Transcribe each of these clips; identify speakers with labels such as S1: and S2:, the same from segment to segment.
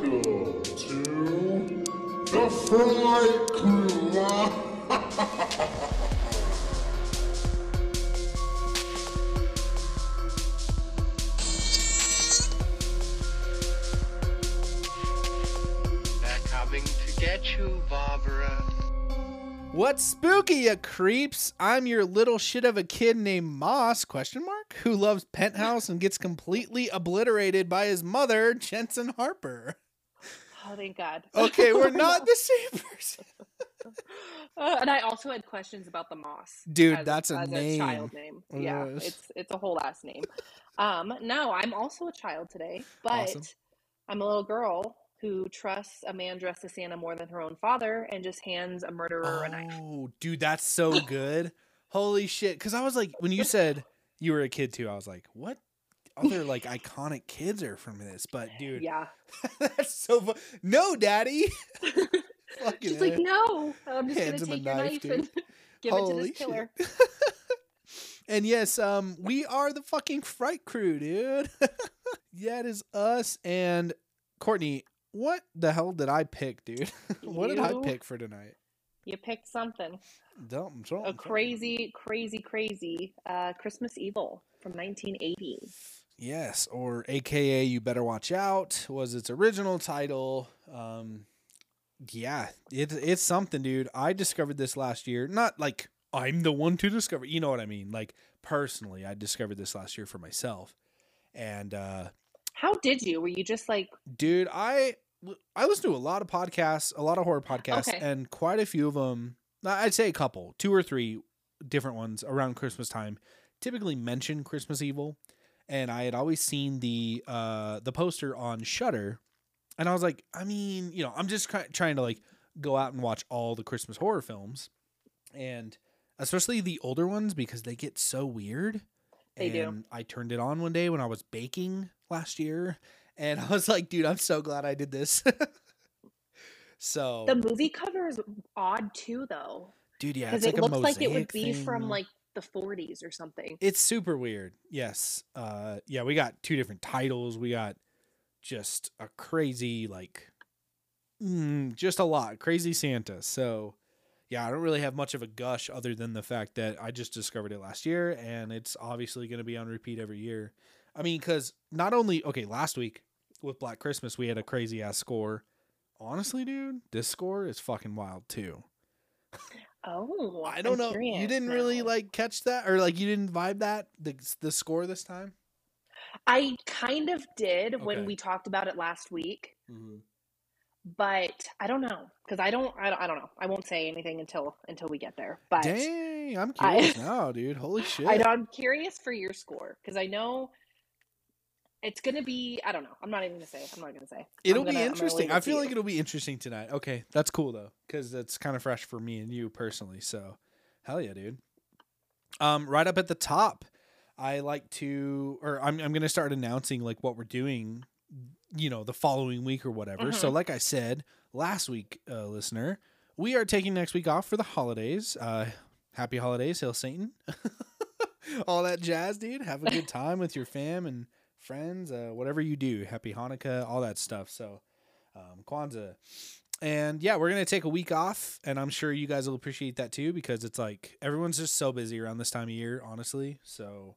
S1: Welcome to the Crew.
S2: They're coming to get you, Barbara.
S3: What's spooky, you creeps? I'm your little shit of a kid named Moss, question mark, who loves Penthouse and gets completely obliterated by his mother, Jensen Harper.
S4: Oh, thank God.
S3: Okay, we're not the same person.
S4: Uh, and I also had questions about the moss.
S3: Dude,
S4: as-
S3: that's a
S4: as
S3: name.
S4: child name. Yeah, it's it's a whole last name. Um, no, I'm also a child today, but
S3: Awesome.
S4: I'm a little girl who trusts a man dressed as Santa more than her own father and just hands a murderer a knife.
S3: Oh, dude, that's so good. Holy shit. Because I was like, when you said you were a kid too, I was like, what other like iconic kids are from this? But dude,
S4: Yeah,
S3: that's so fun. No, daddy. Fucking
S4: she's like, no, I'm just gonna take your
S3: knife,
S4: knife
S3: dude.
S4: and give it to
S3: Holy
S4: this killer.
S3: And yes, um, we are the fucking fright crew, dude. yeah, it is us and Courtney. What the hell did I pick, dude? what did I pick for tonight?
S4: You picked something.
S3: Don't, don't,
S4: a crazy, crazy, crazy uh, Christmas Evil from 1980.
S3: Yes, or AKA You Better Watch Out was its original title. Um, yeah, it, it's something, dude. I discovered this last year. Not like I'm the one to discover, you know what I mean? Like personally, I discovered this last year for myself. And uh,
S4: How did you? Were you just like,
S3: dude, I I listen to a lot of podcasts, a lot of horror podcasts,
S4: Okay.
S3: and quite a few of them. I'd say a couple, two or three different ones around Christmas time, typically mention Christmas Evil, and I had always seen the uh the poster on Shudder, and I was like, I mean, you know, I'm just try- trying to like go out and watch all the Christmas horror films, and especially the older ones because they get so weird.
S4: They do.
S3: and I turned it on one day when I was baking last year, and I was like, dude, I'm so glad I did this. so,
S4: the movie cover is odd too, though?
S3: dude, yeah,
S4: Because
S3: it's
S4: it
S3: like a
S4: looks like it would be from like the 40s or something.
S3: It's super weird. Yes. Uh yeah, we got two different titles. We got just a crazy like mm, just a lot. Crazy Santa. So yeah, I don't really have much of a gush other than the fact that I just discovered it last year and it's obviously going to be on repeat every year. I mean cuz not only okay, last week with Black Christmas we had a crazy ass score. Honestly, dude, this score is fucking wild too.
S4: Oh,
S3: I don't
S4: I'm
S3: know. You didn't really like catch that, or like you didn't vibe that the the score this time.
S4: I kind of did when we talked about it last week, mm-hmm. but I don't know because I don't, I don't. I don't know. I won't say anything until until we get there. But
S3: Dang, I'm
S4: I-
S3: curious now, dude. Holy shit!
S4: I know I'm curious for your score because I know it's gonna be. I don't know. I'm not even gonna say. I'm not gonna say.
S3: It'll be
S4: gonna- I'm
S3: interesting. I feel
S4: you.
S3: like it'll be interesting tonight. Okay, that's cool though, because that's kind of fresh for me and you personally. So, hell yeah, dude. Um, right up at the top, I like to, or I'm I'm gonna start announcing like what we're doing, you know, the following week or whatever. So,
S4: Mhm.
S3: like I said last week, uh, listener, we are taking next week off for the holidays. Uh, happy holidays, hail Satan, all that jazz, dude. Have a good time with your fam and friends, uh, whatever you do. Happy Hanukkah, all that stuff. So, um, Kwanzaa. And yeah, we're gonna take a week off, and I'm sure you guys will appreciate that too because it's like everyone's just so busy around this time of year, honestly. So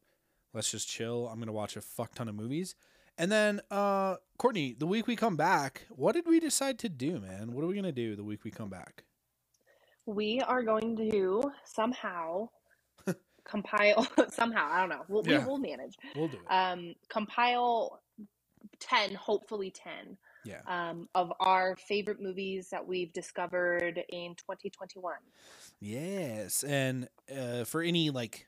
S3: let's just chill. I'm gonna watch a fuck ton of movies, and then uh, Courtney, the week we come back, what did we decide to do, man? What are we gonna do the week we come back?
S4: we are going to somehow compile. somehow, I don't know. We'll
S3: Yeah.
S4: we will manage.
S3: We'll do it.
S4: Um, compile ten, hopefully ten,
S3: yeah.
S4: um, of our favorite movies that we've discovered in 2021.
S3: Yes, and uh, for any like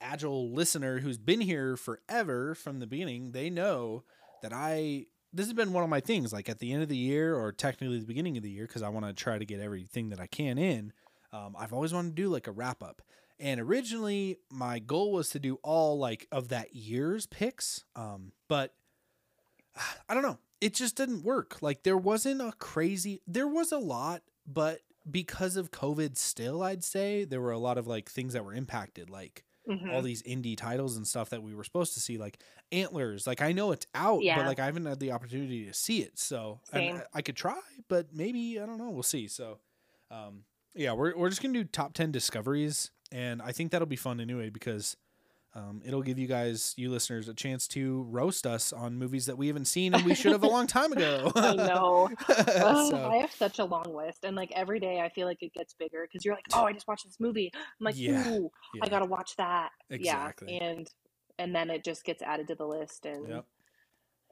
S3: agile listener who's been here forever from the beginning, they know that I this has been one of my things. Like at the end of the year, or technically the beginning of the year, because I want to try to get everything that I can in. Um, I've always wanted to do like a wrap up, and originally my goal was to do all like of that year's picks. Um, but I don't know. It just didn't work. Like there wasn't a crazy. There was a lot, but because of COVID, still I'd say there were a lot of like things that were impacted. Like
S4: Mhm.
S3: all these indie titles and stuff that we were supposed to see, like Antlers. Like I know it's out, but like I haven't had the opportunity to see it. So
S4: Same.
S3: I could try, but maybe I don't know. We'll see. So, um, yeah, we're we're just gonna do top ten discoveries, and I think that'll be fun anyway because. Um, it'll give you guys, you listeners, a chance to roast us on movies that we haven't seen and we should have a long time ago.
S4: I know. Ugh,
S3: so,
S4: I have such a long list, and like every day, I feel like it gets bigger because you're like, "Oh, I just watched this movie." I'm like,
S3: Yeah,
S4: "Ooh,
S3: yeah.
S4: I gotta watch that."
S3: Exactly.
S4: Yeah, and and then it just gets added to the list, and
S3: Yep.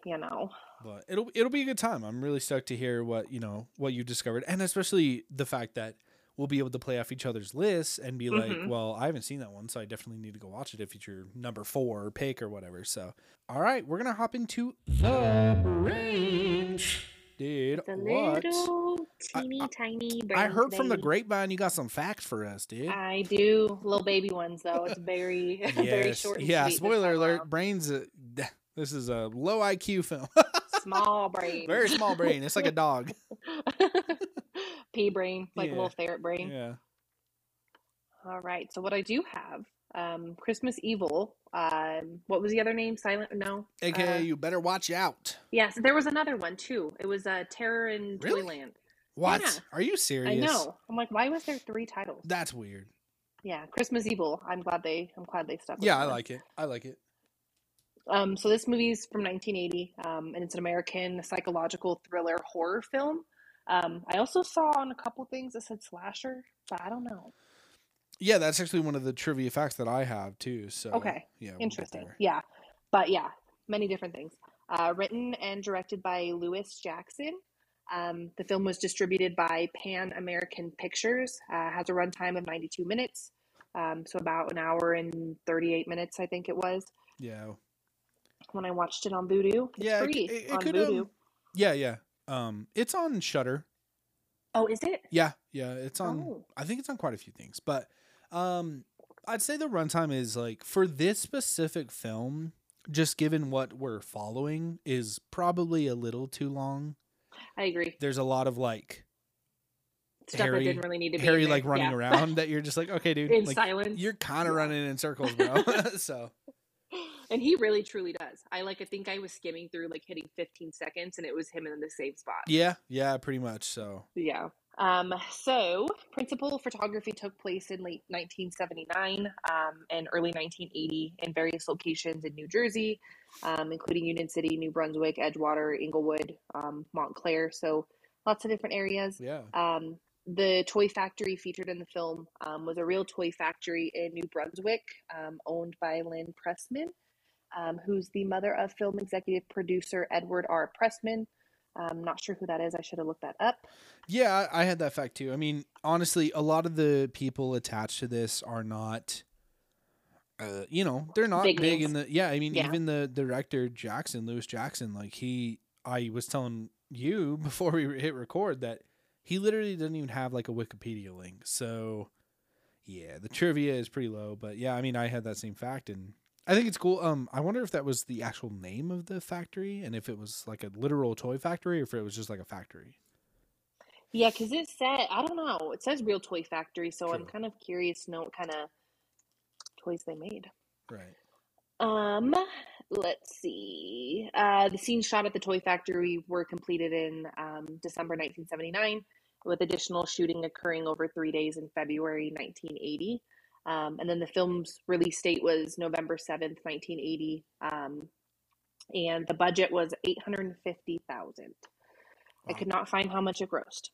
S4: you know,
S3: but it'll it'll be a good time. I'm really stoked to hear what you know what you discovered, and especially the fact that we'll be able to play off each other's lists and be like,
S4: Mhm.
S3: well, I haven't seen that one, so I definitely need to go watch it if it's your number four or pick or whatever. So, all right, we're gonna hop into the range, dude.
S4: the
S3: what?
S4: little teeny
S3: I-
S4: tiny.
S3: I heard from the grapevine you got some facts for us, dude.
S4: I do little baby ones though. It's very very short.
S3: Yeah. Spoiler alert. Brains. Uh, this is a low IQ film.
S4: Small brain.
S3: Very small brain. It's like a dog.
S4: Pea brain, like
S3: Yeah.
S4: a little ferret brain.
S3: Yeah.
S4: All right. So what I do have, um, Christmas Evil. Um, what was the other name? Silent? No.
S3: AKA,
S4: Uh,
S3: you better watch out.
S4: Yes, there was another one too. It was uh, Terror in
S3: Really?
S4: Toyland.
S3: What?
S4: Yeah.
S3: Are you serious?
S4: I know. I'm like, why was there three titles?
S3: That's weird.
S4: Yeah, Christmas Evil. I'm glad they. I'm glad they stuck.
S3: Yeah, I like it. I like it.
S4: Um, so this movie's from 1980, um, and it's an American psychological thriller horror film. Um, I also saw on a couple things that said slasher, but I don't know.
S3: Yeah, that's actually one of the trivia facts that I have too. So
S4: Okay.
S3: yeah, we'll
S4: Interesting. Yeah, but yeah, many different things. Uh, written and directed by Lewis Jackson. Um, the film was distributed by Pan American Pictures. Uh, has a runtime of 92 minutes, um, so about an hour and 38 minutes, I think it was.
S3: Yeah,
S4: When I watched it on Vudu, it's
S3: yeah.
S4: free
S3: it, it
S4: on
S3: could.
S4: Vudu.
S3: Um, yeah, yeah. Um, it's on Shudder.
S4: Oh, is it?
S3: Yeah, yeah. It's on.
S4: Oh.
S3: I think it's on quite a few things, but um, I'd say the runtime is like for this specific film, just given what we're following, is probably a little too long.
S4: I agree.
S3: There's a lot of like
S4: Stuff
S3: Harry-
S4: that didn't really need to be
S3: Harry like running
S4: yeah.
S3: around that you're just like, okay, dude,
S4: in
S3: like
S4: silence.
S3: you're kind of running in circles, bro. so
S4: and he really truly does. I like. I think I was skimming through like hitting 15 seconds, and it was him in the same spot.
S3: yeah, yeah, pretty much. So
S4: Yeah. Um, so, principal photography took place in late 1979 um, and early 1980 in various locations in New Jersey, um, including Union City, New Brunswick, Edgewater, Englewood, um, Montclair. So, lots of different areas.
S3: yeah,
S4: Um, the toy factory featured in the film um, was a real toy factory in New Brunswick, um, owned by Lynn Pressman, um, who's the mother of film executive producer Edward R. Pressman. I'm not sure who that is. I should have looked that up.
S3: yeah. I I had that fact too. I mean, honestly, a lot of the people attached to this are not. Uh, you know, they're not
S4: Big
S3: big, in the. Yeah, I mean,
S4: Yeah.
S3: even the director Jackson, Lewis Jackson, like he, I was telling you before we hit record that he literally doesn't even have like a Wikipedia link. So, yeah, the trivia is pretty low. But yeah, I mean, I had that same fact, and I think it's cool. Um, I wonder if that was the actual name of the factory, and if it was like a literal toy factory, or if it was just like a factory.
S4: Yeah, because it said, I don't know, it says Real Toy Factory, so I'm kind of curious to know what kind of toys they made.
S3: Right.
S4: Um, let's see. Uh, the scenes shot at the toy factory were completed in um, December 1979, with additional shooting occurring over three days in February 1980. Um, and then the film's release date was November 7th, 1980. Um, and the budget was 850000 I could not find how much it grossed.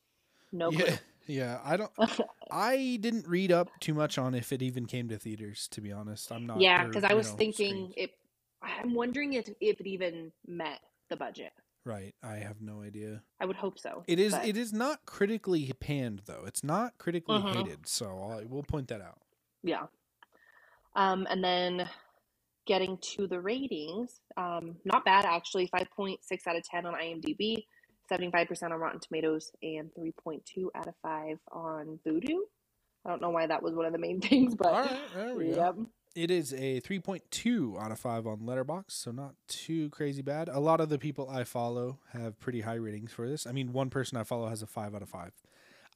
S4: No clue.
S3: Yeah, yeah. I don't. I didn't read up too much on if it even came to theaters. To be honest, I'm not.
S4: Yeah, because I
S3: you
S4: was
S3: know,
S4: thinking
S3: screens.
S4: it. I'm wondering if if it even met the budget.
S3: Right. I have no idea.
S4: I would hope so.
S3: It is.
S4: but-
S3: It is not critically panned though. It's not critically
S4: Mhm.
S3: hated. So I will point that out.
S4: Yeah. Um, and then getting to the ratings, um, not bad actually. Five point six out of ten on IMDb, seventy five percent on Rotten Tomatoes, and three point two out of five on Vudu. I don't know why that was one of the main things, but
S3: All right. There we go. It is a 3.2 out of 5 on Letterboxd, so not too crazy bad. A lot of the people I follow have pretty high ratings for this. I mean, one person I follow has a 5 out of 5.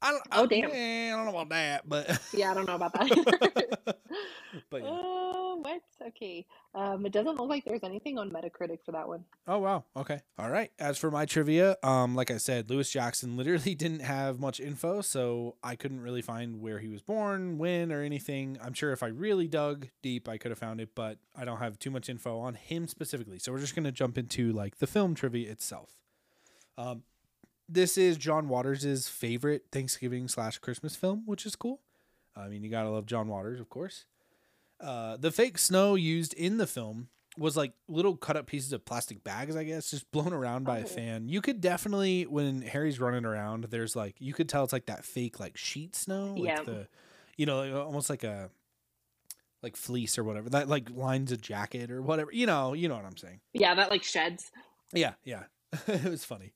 S3: I don't,
S4: Oh,
S3: I,
S4: damn.
S3: eh, I don't know about that, but
S4: Yeah, I don't know about that.
S3: but yeah.
S4: Uh, Oh, what? Okay. Um, it doesn't look like there's anything on Metacritic for that one.
S3: Oh wow. Okay. All right. As for my trivia, um, like I said, Lewis Jackson literally didn't have much info, so I couldn't really find where he was born, when, or anything. I'm sure if I really dug deep, I could have found it, but I don't have too much info on him specifically. So we're just gonna jump into like the film trivia itself. Um, this is John Waters' favorite Thanksgiving slash Christmas film, which is cool. I mean, you gotta love John Waters, of course. Uh, the fake snow used in the film was like little cut up pieces of plastic bags, I guess, just blown around by a
S4: Oh.
S3: fan. You could definitely, when Harry's running around, there's like you could tell it's like that fake like sheet snow, like
S4: Yeah.
S3: the, you know, almost like a like fleece or whatever that like lines a jacket or whatever. You know, you know what I'm saying.
S4: Yeah, that like sheds.
S3: Yeah, yeah. it was funny.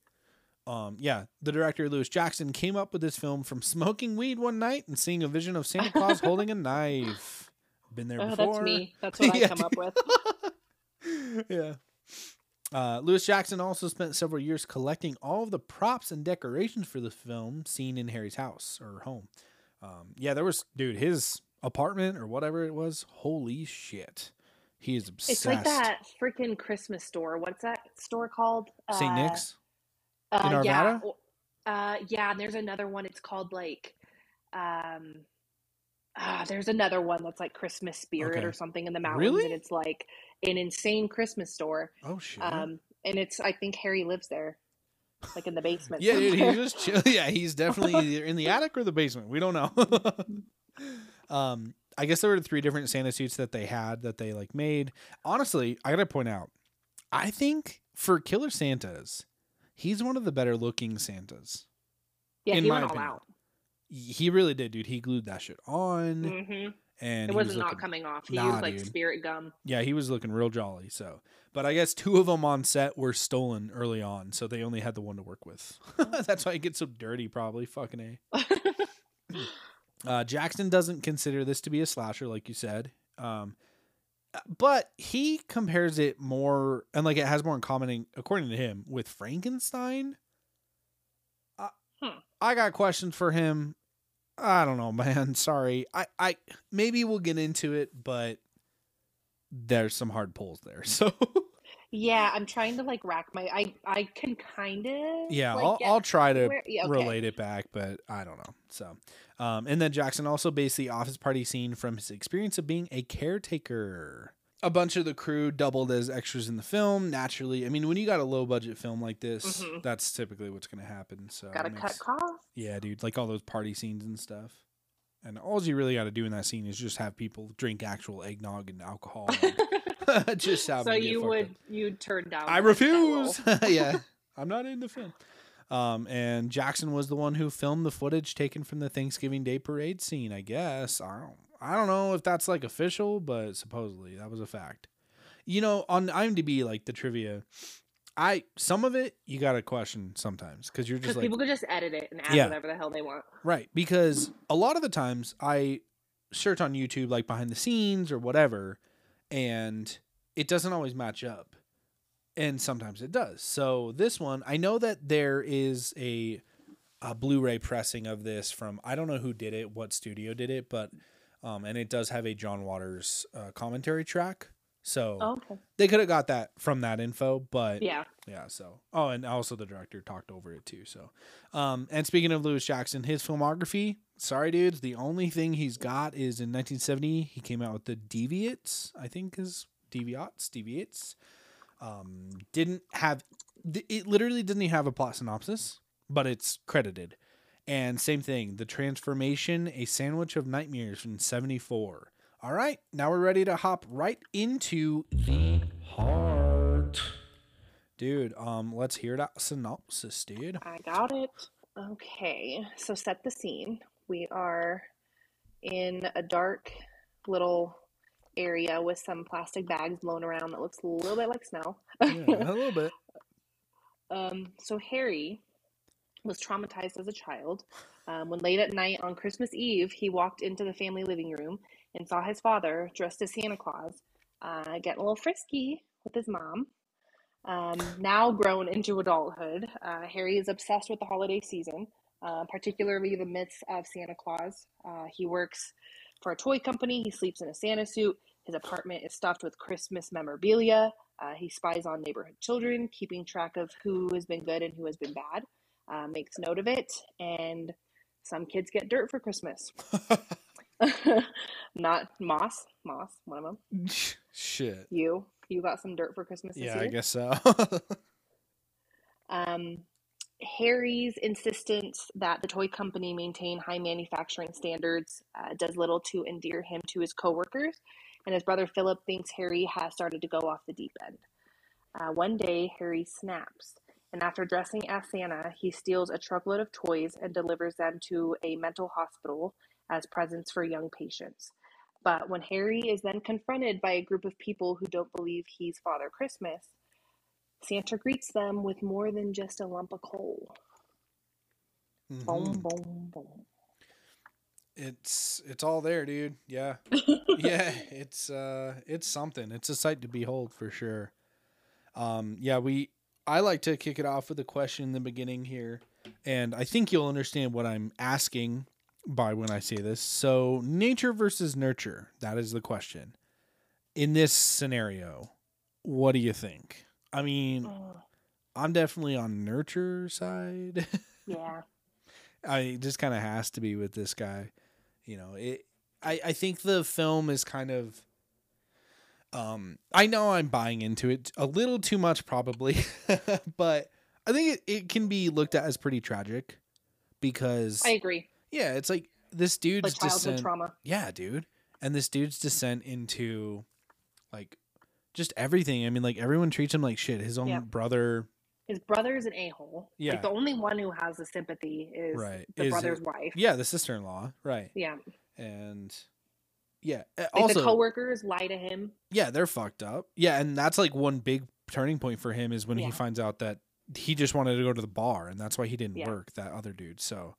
S3: Um, yeah, the director Lewis Jackson came up with this film from smoking weed one night and seeing a vision of Santa Claus holding a knife. Been there
S4: Oh,
S3: before.
S4: that's me. That's what I
S3: Yeah,
S4: come up with.
S3: yeah. Uh, Lewis Jackson also spent several years collecting all of the props and decorations for the film seen in Harry's house or home. Um, yeah, there was, dude, his apartment or whatever it was. Holy shit. He is obsessed.
S4: It's like that freaking Christmas store. What's that store called?
S3: St.
S4: Uh,
S3: Nick's?
S4: Uh,
S3: in
S4: yeah. Uh, yeah, and there's another one. It's called like, um, ah, there's another one that's like Christmas Spirit
S3: Okay.
S4: or something in the mountains,
S3: Really?
S4: and it's like an insane Christmas store.
S3: Oh, shit.
S4: Um, and it's I think Harry lives there, like in the basement.
S3: Yeah, dude, he's just chill. Yeah, he's definitely either in the attic or the basement. We don't know. um, I guess there were three different Santa suits that they had that they like made. Honestly, I gotta point out, I think for Killer Santas, he's one of the better looking Santas.
S4: yeah,
S3: in
S4: he
S3: my
S4: went all
S3: opinion.
S4: out.
S3: He really did, dude. He glued that shit on,
S4: hmm
S3: and
S4: It
S3: was
S4: wasn't not
S3: looking-
S4: coming off. He
S3: Nah,
S4: used like
S3: dude.
S4: spirit gum.
S3: Yeah, he was looking real jolly. So, but I guess two of them on set were stolen early on, so they only had the one to work with. That's why it gets so dirty, probably. Fucking a. Uh, Jackson doesn't consider this to be a slasher, like you said. Um, but he compares it more, and like it has more in common, according to him, with Frankenstein. I,
S4: Hmm.
S3: I got questions for him. I don't know, man. Sorry. I, I maybe we'll get into it, but there's some hard pulls there. So
S4: Yeah, I'm trying to like rack my. I I can kind of.
S3: yeah,
S4: like,
S3: I'll, I'll try to
S4: yeah, okay.
S3: relate it back, but I don't know. So, um, and then Jackson also based the office party scene from his experience of being a caretaker. A bunch of the crew doubled as extras in the film. Naturally, I mean, when you got a low budget film like this,
S4: Mhm.
S3: that's typically what's going to happen. So,
S4: Gotta
S3: it
S4: cut
S3: makes-
S4: costs.
S3: Yeah, dude, like all those party scenes and stuff. And all you really got to do in that scene is just have people drink actual eggnog and alcohol. and just
S4: so you would
S3: up.
S4: you'd turn down.
S3: I
S4: that- that role.
S3: refuse. yeah, I'm not in the film. Um, and Jackson was the one who filmed the footage taken from the Thanksgiving Day parade scene. I guess I don't. I don't know if that's like official, but supposedly that was a fact. You know, on IMDb, like the trivia, I some of it you got to question sometimes because you're just like
S4: people could just edit it and add
S3: Yeah.
S4: whatever the hell they want.
S3: Right, because a lot of the times I search on YouTube like behind the scenes or whatever, and it doesn't always match up. And sometimes it does. So this one, I know that there is a a Blu-ray pressing of this from I don't know who did it, what studio did it, but um and it does have a John Waters uh, commentary track. So
S4: Oh, okay.
S3: they could have got that from that info, but
S4: Yeah.
S3: yeah, so oh, and also the director talked over it too. So, um, and speaking of Lewis Jackson, his filmography, sorry, dudes, the only thing he's got is in 1970 he came out with the Deviates, I think is Deviates, Deviates. Um, didn't have it. Literally didn't even have a plot synopsis, but it's credited. And same thing, the transformation, a sandwich of nightmares from '74. All right, now we're ready to hop right into the heart. Dude, um, let's hear that synopsis, dude.
S4: I got it. Okay, so set the scene. We are in a dark little area with some plastic bags blown around that looks a little bit like snow.
S3: Yeah, a little bit.
S4: Um, so Harry was traumatized as a child. Um, when late at night on Christmas Eve, he walked into the family living room and saw his father dressed as Santa Claus, uh, getting a little frisky with his mom. Um, now grown into adulthood, uh, Harry is obsessed with the holiday season, uh, particularly the myths of Santa Claus. Uh, he works for a toy company. He sleeps in a Santa suit. His apartment is stuffed with Christmas memorabilia. Uh, he spies on neighborhood children, keeping track of who has been good and who has been bad. Uh, makes note of it, and some kids get dirt for Christmas. Not Moss, Moss, one of them.
S3: Shit.
S4: You, you got some dirt for Christmas
S3: Yeah. I guess so.
S4: Um, Harry's insistence that the toy company maintain high manufacturing standards uh, does little to endear him to his coworkers, and his brother Philip thinks Harry has started to go off the deep end. Uh, one day, Harry snaps, and after dressing as Santa, he steals a truckload of toys and delivers them to a mental hospital as presents for young patients. But when Harry is then confronted by a group of people who don't believe he's Father Christmas, Santa greets them with more than just a lump of coal. Boom,
S3: Mhm.
S4: boom, boom.
S3: It's it's all there, dude. Yeah. yeah, it's uh it's something. It's a sight to behold for sure. Um yeah, we I like to kick it off with a question in the beginning here, and I think you'll understand what I'm asking by when I say this. So, nature versus nurture, that is the question. In this scenario, what do you think? I mean,
S4: Ugh,
S3: I'm definitely on nurture side.
S4: yeah.
S3: I it just kind of has to be with this guy. You know, it. I I think the film is kind of. Um, I know I'm buying into it a little too much, probably, but I think it, it can be looked at as pretty tragic, because
S4: I agree.
S3: Yeah, it's like this dude's
S4: Like
S3: descent.
S4: trauma.
S3: Yeah, dude, and this dude's descent into, like, just everything. I mean, like everyone treats him like shit. His own
S4: Yeah.
S3: brother,
S4: His brother's an a hole.
S3: Yeah.
S4: Like the only one who has the sympathy is
S3: Right.
S4: the
S3: Is
S4: brother's
S3: it-
S4: wife.
S3: yeah, the sister-in-law, right,
S4: Yeah.
S3: and yeah, uh,
S4: Like
S3: also
S4: the coworkers lie to him.
S3: Yeah, they're fucked up. Yeah, and that's like one big turning point for him is when
S4: Yeah.
S3: he finds out that he just wanted to go to the bar and that's why he didn't
S4: Yeah.
S3: work, that other dude. So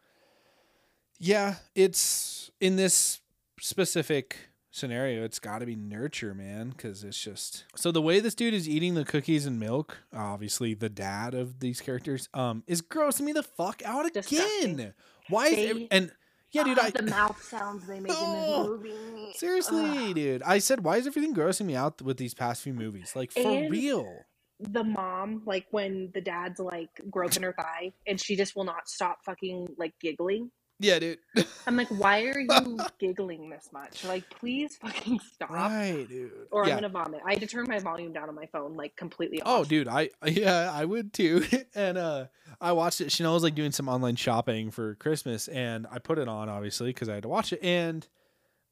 S3: yeah, it's in this specific scenario, it's got to be nurture, man, cuz it's just So the way this dude is eating the cookies and milk, obviously the dad of these characters, um is grossing me the fuck out again.
S4: Disgusting.
S3: Why is
S4: They-
S3: it, and yeah, dude,
S4: Ah,
S3: I
S4: the mouth sounds they make in
S3: Oh,
S4: this movie.
S3: Seriously,
S4: Ugh.
S3: dude. I said, why is everything grossing me out with these past few movies? Like, for
S4: And-
S3: real.
S4: the mom, like when the dad's like groping her thigh and she just will not stop fucking like giggling.
S3: Yeah, dude.
S4: I'm like, why are you giggling this much? Like, please fucking stop.
S3: right, dude.
S4: Or
S3: yeah.
S4: I'm gonna vomit. I had to turn my volume down on my phone, like completely off.
S3: Oh, dude, I yeah, I would too. and uh I watched it. Chanel was like doing some online shopping for Christmas, and I put it on obviously because I had to watch it. And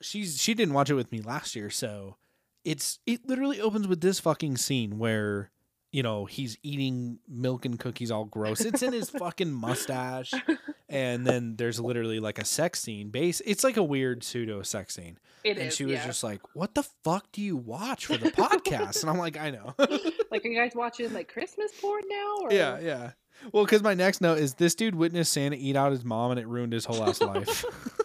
S3: she's she didn't watch it with me last year, so it's it literally opens with this fucking scene where you know he's eating milk and cookies all gross. It's in his fucking mustache, and then there's literally like a sex scene. Base, it's like a weird pseudo sex scene.
S4: It
S3: and
S4: is,
S3: she was
S4: yeah.
S3: just like, "What the fuck do you watch for the podcast?" and I'm like, "I know."
S4: like, are you guys watching like Christmas porn now? Or...
S3: Yeah, yeah. Well, because my next note is this dude witnessed Santa eat out his mom and it ruined his whole ass life.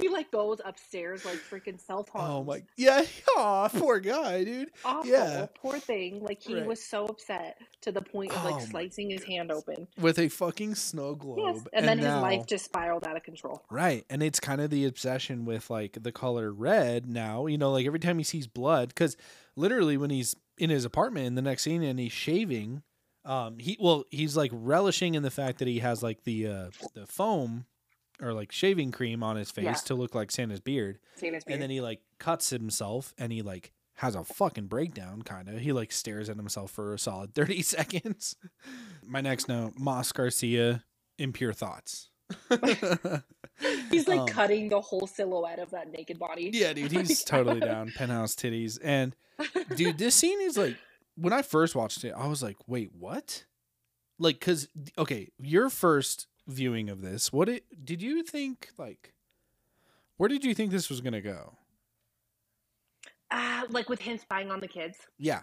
S4: he like goes upstairs like freaking self harm.
S3: oh my, yeah, aw, poor guy, dude.
S4: Awful,
S3: yeah.
S4: poor thing. Like he
S3: Right.
S4: was so upset to the point of like
S3: Oh
S4: slicing his hand open.
S3: With a fucking snow globe.
S4: Yes, and, then his life just spiraled out of control.
S3: Right, and it's kind of the obsession with like the color red now. You know, like every time he sees blood, because literally when he's in his apartment in the next scene and he's shaving, um, he well he's like relishing in the fact that he has like the uh the foam or like shaving cream on his face
S4: Yeah.
S3: to look like Santa's beard.
S4: Same as
S3: and then he like cuts himself and he like has a fucking breakdown kind of he like stares at himself for a solid 30 seconds. My next note moss garcia impure thoughts.
S4: He's like
S3: Um,
S4: cutting the whole silhouette of that naked body.
S3: yeah dude he's totally down. Penthouse titties. And dude this scene is like when i first watched it i was like wait what? Like because okay your first viewing of this what it did you think like where did you think this was gonna go
S4: Ah, like with him spying on the kids.
S3: yeah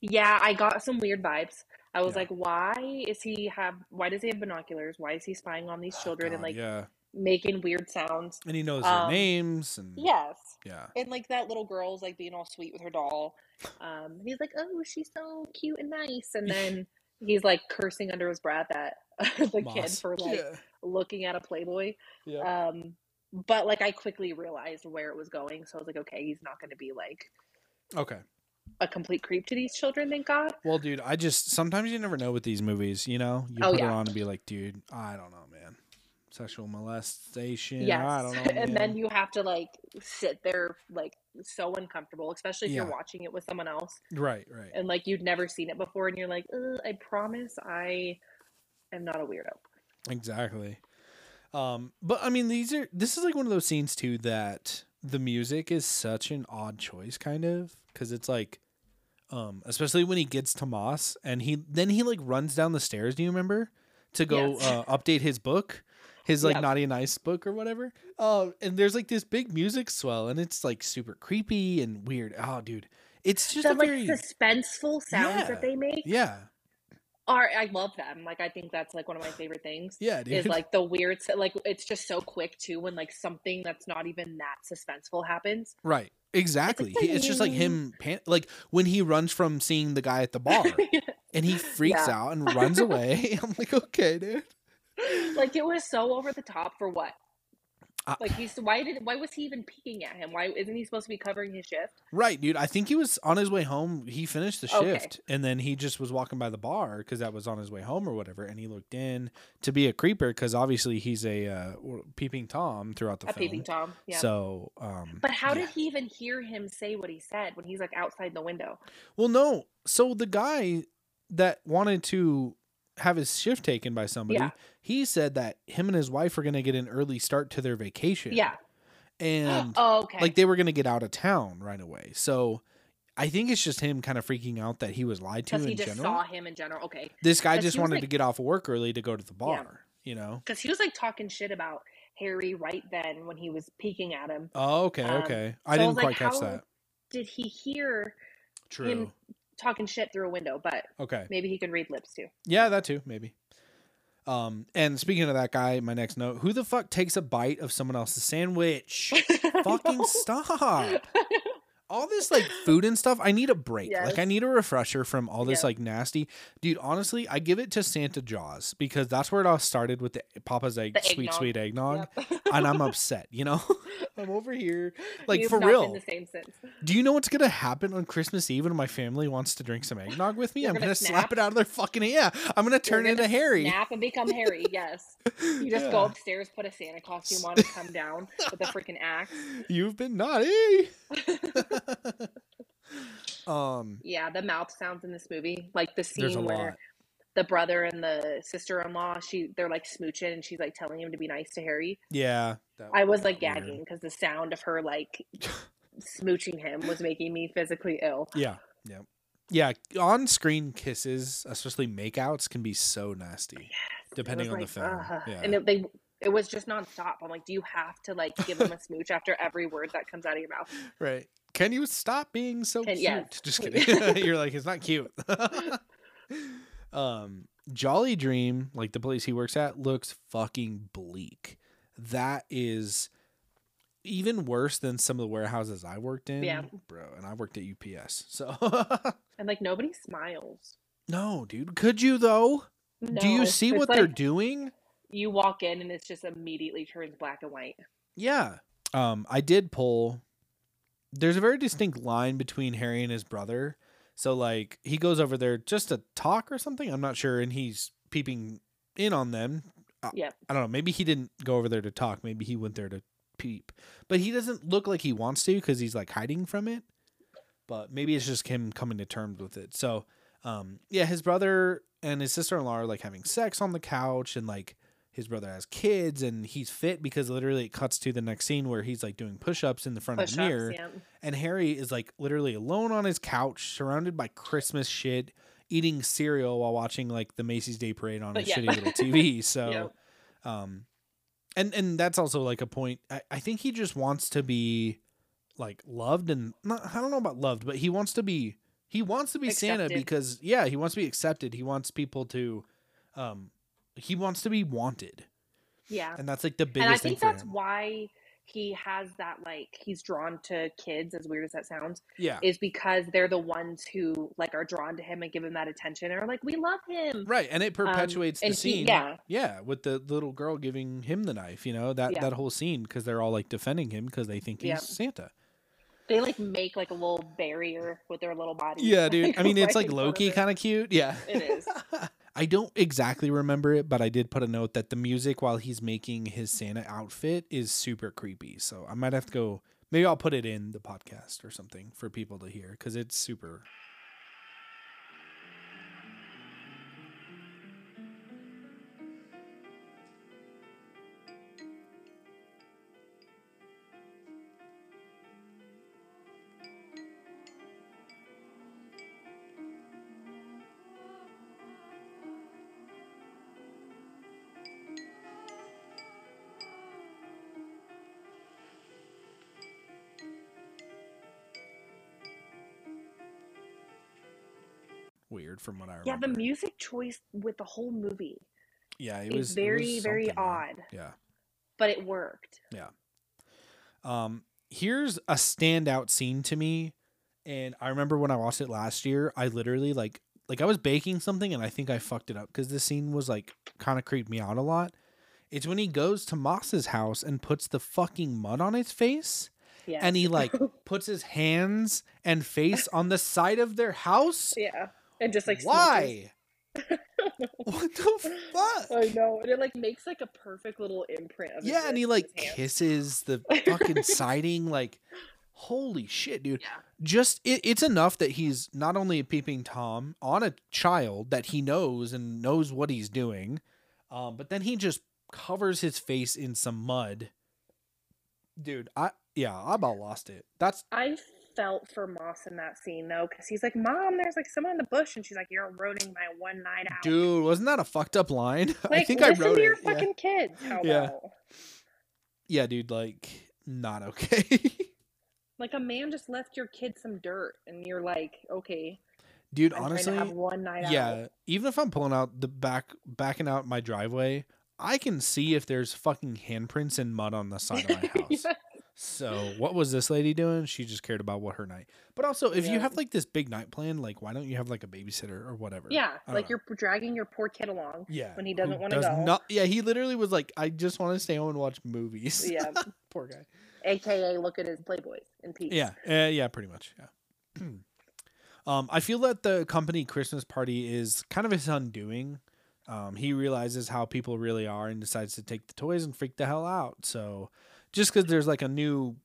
S4: Yeah, I got some weird vibes. I was
S3: Yeah.
S4: like, why is he have? Why does he have binoculars? Why is he spying on these children and
S3: God,
S4: like
S3: yeah
S4: making weird sounds?
S3: and he knows their
S4: Um,
S3: names and
S4: Yes.
S3: yeah
S4: And like that little girl's like being all sweet with her doll. Um, and he's like, "Oh, she's so cute and nice." And then he's like cursing under his breath at the kid for like
S3: yeah.
S4: looking at a Playboy.
S3: Yeah.
S4: Um, but like I quickly realized where it was going, so I was like, okay, he's not going to be like
S3: Okay.
S4: a complete creep to these children. Thank God.
S3: Well, dude, I just sometimes you never know with these movies. You know, you
S4: Oh,
S3: put it on and be like, dude, I don't know, man. Sexual molestation.
S4: Yes,
S3: I don't know.
S4: and then you have to like sit there like so uncomfortable, especially if
S3: Yeah.
S4: you're watching it with someone else
S3: right, right.
S4: and like you'd never seen it before, and you're like, I promise I am not a weirdo.
S3: Exactly. Um, but I mean, these are this is like one of those scenes too that the music is such an odd choice, kind of, because it's like, um, especially when he gets to Moss and he then he like runs down the stairs. Do you remember to go
S4: Yes.
S3: uh, update his book, his like naughty and nice book or whatever? Um, and there's like this big music swell, and it's like super creepy and weird. Oh, dude, it's just
S4: The like
S3: very
S4: suspenseful sounds
S3: Yeah.
S4: that they make
S3: yeah,
S4: are I love them. Like I think that's like one of my favorite things.
S3: yeah, dude.
S4: Is like the weird, like it's just so quick too when like something that's not even that suspenseful happens.
S3: Right. Exactly. He- It's just like him, pan- like when he runs from seeing the guy at the bar and he freaks
S4: Yeah.
S3: out and runs away. I'm like, okay, dude.
S4: like it was so over the top for what?
S3: Uh,
S4: Like he's why did why was he even peeking at him? Why isn't he supposed to be covering his shift?
S3: Right, dude. I think he was on his way home. He finished the
S4: Okay.
S3: shift and then he just was walking by the bar because that was on his way home or whatever. And he looked in to be a creeper because obviously he's a uh, peeping Tom throughout the
S4: A
S3: film.
S4: peeping tom. Yeah.
S3: So, um,
S4: but how
S3: yeah.
S4: did he even hear him say what he said when he's like outside the window?
S3: Well, no. So the guy that wanted to have his shift taken by somebody,
S4: Yeah.
S3: he said that him and his wife were going to get an early start to their vacation.
S4: Yeah.
S3: And
S4: oh, okay.
S3: like they were going to get out of town right away. So I think it's just him kind of freaking out that he was lied to in
S4: he just
S3: general.
S4: saw him in general. Okay.
S3: this guy just wanted
S4: like-
S3: to get off of work early to go to the bar, you know?
S4: Because he was like talking shit about Harry right then when he was peeking at him.
S3: Oh, okay,
S4: Um,
S3: okay. I
S4: so
S3: didn't
S4: like,
S3: quite catch
S4: how
S3: that.
S4: Did he hear
S3: True.
S4: him talking shit through a window? But
S3: Okay.
S4: maybe he can read lips too.
S3: Yeah, that too, maybe. Um, and speaking of that guy, my next note: Who the fuck takes a bite of someone else's sandwich? Fucking stop! All this like food and stuff. I need a break. Like I need a refresher from all this
S4: Yeah.
S3: like nasty, dude. Honestly, I give it to Santa Jaws because that's where it all started with the Papa's egg,
S4: The
S3: sweet
S4: eggnog.
S3: sweet eggnog,
S4: Yep.
S3: and I'm upset. You know, I'm over here like
S4: You've
S3: for real.
S4: The same.
S3: Do you know what's gonna happen on Christmas Eve when my family wants to drink some eggnog with me?
S4: You're
S3: I'm
S4: gonna
S3: gonna slap it out of their fucking yeah. I'm gonna turn
S4: You're
S3: into
S4: gonna
S3: Harry.
S4: Snap and become Harry. Yes. You just go upstairs, put a Santa costume on, and come down with a freaking axe.
S3: You've been naughty. um,
S4: Yeah, the mouth sounds in this movie, like the scene where
S3: lot.
S4: the brother and the sister-in-law, she they're like smooching, and she's like telling him to be nice to Harry.
S3: Yeah,
S4: I was like
S3: weird.
S4: gagging because the sound of her like smooching him was making me physically ill.
S3: Yeah, yeah, yeah. On-screen kisses, especially makeouts, can be so nasty,
S4: It
S3: depending on the
S4: like,
S3: film.
S4: ugh.
S3: Yeah,
S4: And they it was just nonstop. I'm like, do you have to like give him a smooch after every word that comes out of your mouth?
S3: right. Can you stop being so
S4: Can-
S3: cute?
S4: yes,
S3: Just kidding. You're like, it's not cute. um, Jolly Dream, like the place he works at, looks fucking bleak. That is even worse than some of the warehouses I worked in.
S4: Yeah.
S3: Bro, and I worked at UPS. So
S4: And like nobody smiles.
S3: No, dude. Could you though? Do you see what they're doing?
S4: You walk in and it's just immediately turns black and white.
S3: Yeah. Um, I did pull. There's a very distinct line between Harry and his brother. So like he goes over there just to talk or something. I'm not sure, and he's peeping in on them. Yeah.
S4: Yep.
S3: I don't know. Maybe he didn't go over there to talk. Maybe he went there to peep. But he doesn't look like he wants to because he's like hiding from it. But maybe it's just him coming to terms with it. So, um, yeah, his brother and his sister in law are like having sex on the couch, and like his brother has kids, and he's fit because literally it cuts to the next scene where he's like doing push ups in the front of the mirror,
S4: yeah.
S3: and Harry is like literally alone on his couch, surrounded by Christmas shit, eating cereal while watching like the Macy's Day Parade on
S4: But
S3: his
S4: yeah.
S3: shitty little TV. So,
S4: Yep.
S3: um, and and that's also like a point. I, I think he just wants to be like loved and not, I don't know about loved, but he wants to be he wants to be Santa because yeah, he wants to be accepted. He wants people to, um, he wants to be wanted,
S4: Yeah.
S3: and that's like the biggest
S4: And I think that's
S3: him.
S4: why he has that like he's drawn to kids as weird as that sounds
S3: Yeah.
S4: is because they're the ones who like are drawn to him and give him that attention and are like we love him
S3: Right, and it perpetuates the
S4: Um, and he-
S3: scene.
S4: yeah.
S3: yeah, with the little girl giving him the knife. You know that
S4: Yeah.
S3: that whole scene because they're all like defending him because they think he's
S4: Yeah.
S3: Santa.
S4: they like make like a little barrier with their little bodies
S3: Yeah, dude. I mean, it's like
S4: in front of
S3: Loki kind of cute. Yeah,
S4: It is.
S3: I don't exactly remember it, but I did put a note that the music while he's making his Santa outfit is super creepy. So I might have to go. Maybe I'll put it in the podcast or something for people to hear because it's super. Weird from what I remember.
S4: yeah the music choice with the whole movie
S3: Yeah, it was it
S4: very
S3: was
S4: very odd
S3: Yeah.
S4: but it worked Yeah.
S3: Um, here's a standout scene to me, and I remember when I watched it last year, I literally like like I was baking something and I think I fucked it up because this scene was like kind of creeped me out a lot. It's when he goes to Moss's house and puts the fucking mud on his face,
S4: yeah
S3: and he like puts his hands and face on the side of their house.
S4: yeah and just like.
S3: Why? what the fuck?
S4: I know, and it like makes like a perfect little imprint of
S3: Yeah, and he like
S4: with his hand.
S3: kisses the fucking siding. Like, holy shit, dude!
S4: Yeah.
S3: Just it, it's enough that he's not only a peeping tom on a child that he knows and knows what he's doing, um, but then he just covers his face in some mud. Dude, I yeah, I about lost it. That's
S4: I felt for Moss in that scene though, because he's like, "Mom, there's like someone in the bush," and she's like, "You're ruining my one night out."
S3: dude, wasn't that a fucked up line?
S4: like,
S3: I think I wrote
S4: to your
S3: it. Yeah.
S4: fucking kids. How
S3: Yeah.
S4: about?
S3: yeah, dude, like not okay.
S4: Like a man just left your kid some dirt, and you're like, "Okay,
S3: dude,
S4: I'm
S3: honestly,
S4: trying to have one night
S3: yeah
S4: out."
S3: even if i'm pulling out the back backing out my driveway i can see if there's fucking handprints and mud on the side of my house so what was this lady doing she just cared about what her night but also if you have like this big night plan like why don't you have like a babysitter or whatever
S4: Yeah, like
S3: know.
S4: you're dragging your poor kid along.
S3: yeah
S4: when he doesn't wanna
S3: does
S4: go.
S3: not- yeah he literally was like i just want to stay home and watch movies
S4: Yeah,
S3: poor guy
S4: aka look at his Playboys in peace.
S3: Yeah, uh, yeah, pretty much. Yeah. um, I feel that the company Christmas party is kind of his undoing. Um, he realizes how people really are and decides to take the toys and freak the hell out. So, just because there's like a new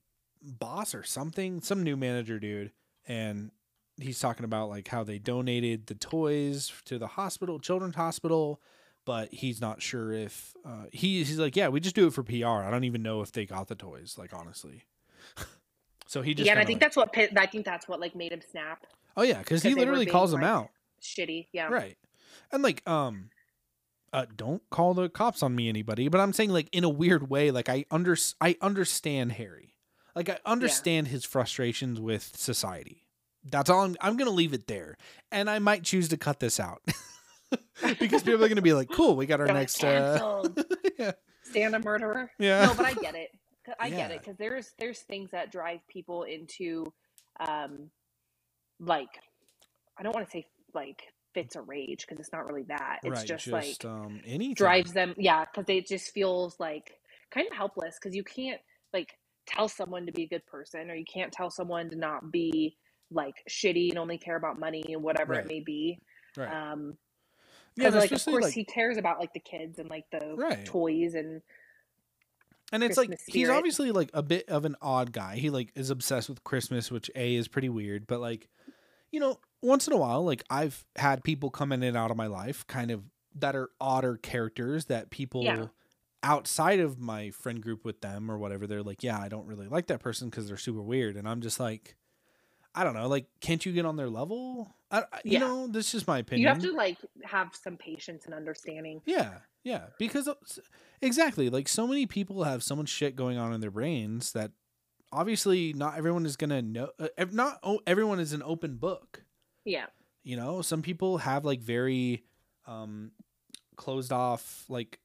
S3: boss or something, some new manager dude, and he's talking about like how they donated the toys to the hospital, children's hospital, but he's not sure if uh, he, he's like, yeah, we just do it for PR. I don't even know if they got the toys, like honestly. so he just
S4: yeah, and I think
S3: like-
S4: that's what I think that's what like made him snap.
S3: Oh yeah, because he
S4: because they were
S3: literally
S4: being,
S3: calls him out.
S4: Shitty. Yeah.
S3: Right. And like um uh don't call the cops on me anybody, but I'm saying like in a weird way like I under I understand Harry. Like I understand his frustrations with society. That's all I'm I'm going to leave it there. And I might choose to cut this out. because people are going to be like, "Cool, we got our
S4: They're
S3: next uh yeah.
S4: Stand a murderer.
S3: Yeah.
S4: No, but I get it I get it because there's there's things that drive people into, um, like, I don't want to say like fits a rage because it's not really that. It's
S3: right,
S4: just,
S3: just
S4: like
S3: um anything.
S4: drives them. Yeah, because it just feels like kind of helpless because you can't like tell someone to be a good person or you can't tell someone to not be like shitty and only care about money and whatever
S3: Right.
S4: it may be.
S3: Right.
S4: Um,
S3: yeah,
S4: like of course
S3: like,
S4: he cares about like the kids and like the
S3: Right.
S4: toys and
S3: and it's like
S4: Christmas
S3: he's obviously like a bit of an odd guy. He like is obsessed with Christmas, which a is pretty weird. But like, you know, once in a while, like I've had people come in and out of my life, kind of that are odder characters that people
S4: Yeah.
S3: outside of my friend group with them or whatever. They're like, yeah, I don't really like that person because they're super weird, and I'm just like. I don't know. Like, can't you get on their level? I, I- you
S4: Yeah.
S3: know, this is my opinion.
S4: you have to like have some patience and understanding.
S3: Yeah, yeah, because exactly, like so many people have so much shit going on in their brains that obviously not everyone is gonna know. Uh, not everyone is an open book.
S4: Yeah.
S3: You know, some people have like very um closed off like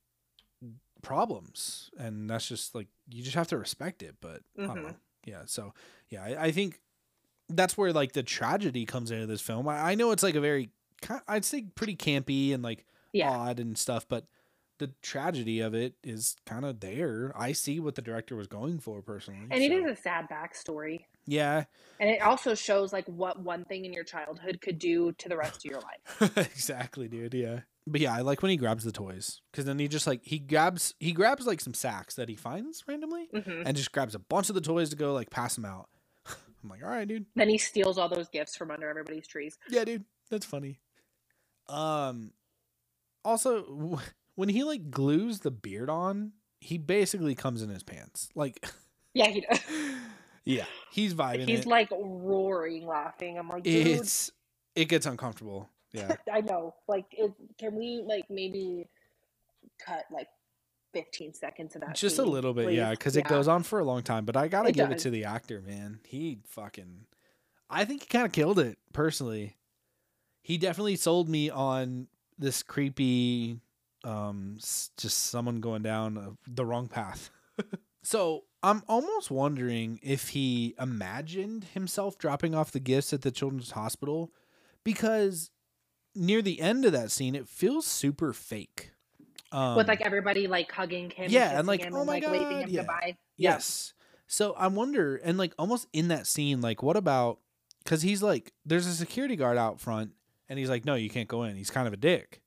S3: problems, and that's just like you just have to respect it. But I don't
S4: Mhm.
S3: know. Yeah. So yeah, I, I think that's where like the tragedy comes into this film. I, I know it's like a very I'd say pretty campy and like
S4: Yeah.
S3: odd and stuff, but the tragedy of it is kind of there. I see what the director was going for personally.
S4: And it
S3: so-
S4: is a sad backstory.
S3: yeah,
S4: And it also shows like what one thing in your childhood could do to the rest of your life.
S3: exactly, dude. Yeah, but yeah, I like when he grabs the toys because then he just like he grabs he grabs like some sacks that he finds randomly
S4: hmm
S3: and just grabs a bunch of the toys to go like pass them out. I'm like, all right, dude.
S4: Then he steals all those gifts from under everybody's trees.
S3: Yeah, dude, that's funny. Um, also when he like glues the beard on, he basically comes in his pants. Like,
S4: Yeah, he does.
S3: yeah, he's vibing.
S4: He's
S3: it.
S4: like roaring, laughing. I'm like, dude,
S3: it's it gets uncomfortable. Yeah,
S4: I know. Like, it, can we like maybe cut like 15 seconds of that?
S3: just a little bit, yeah,
S4: please?
S3: because it goes on for a long time. But I gotta
S4: It
S3: give it to the actor, man. He fucking, I think he kind of killed it personally. He definitely sold me on this creepy, um, just someone going down uh, the wrong path. so I'm almost wondering if he imagined himself dropping off the gifts at the children's hospital, because near the end of that scene, it feels super fake. Um,
S4: With like everybody like hugging him,
S3: yeah, and,
S4: kissing
S3: like,
S4: him,
S3: oh
S4: and,
S3: my
S4: like waving him
S3: yeah.
S4: goodbye. Yeah.
S3: Yes. So I wonder, and like almost in that scene, like what about? Because he's like, there's a security guard out front, and he's like, no, you can't go in. He's kind of a dick,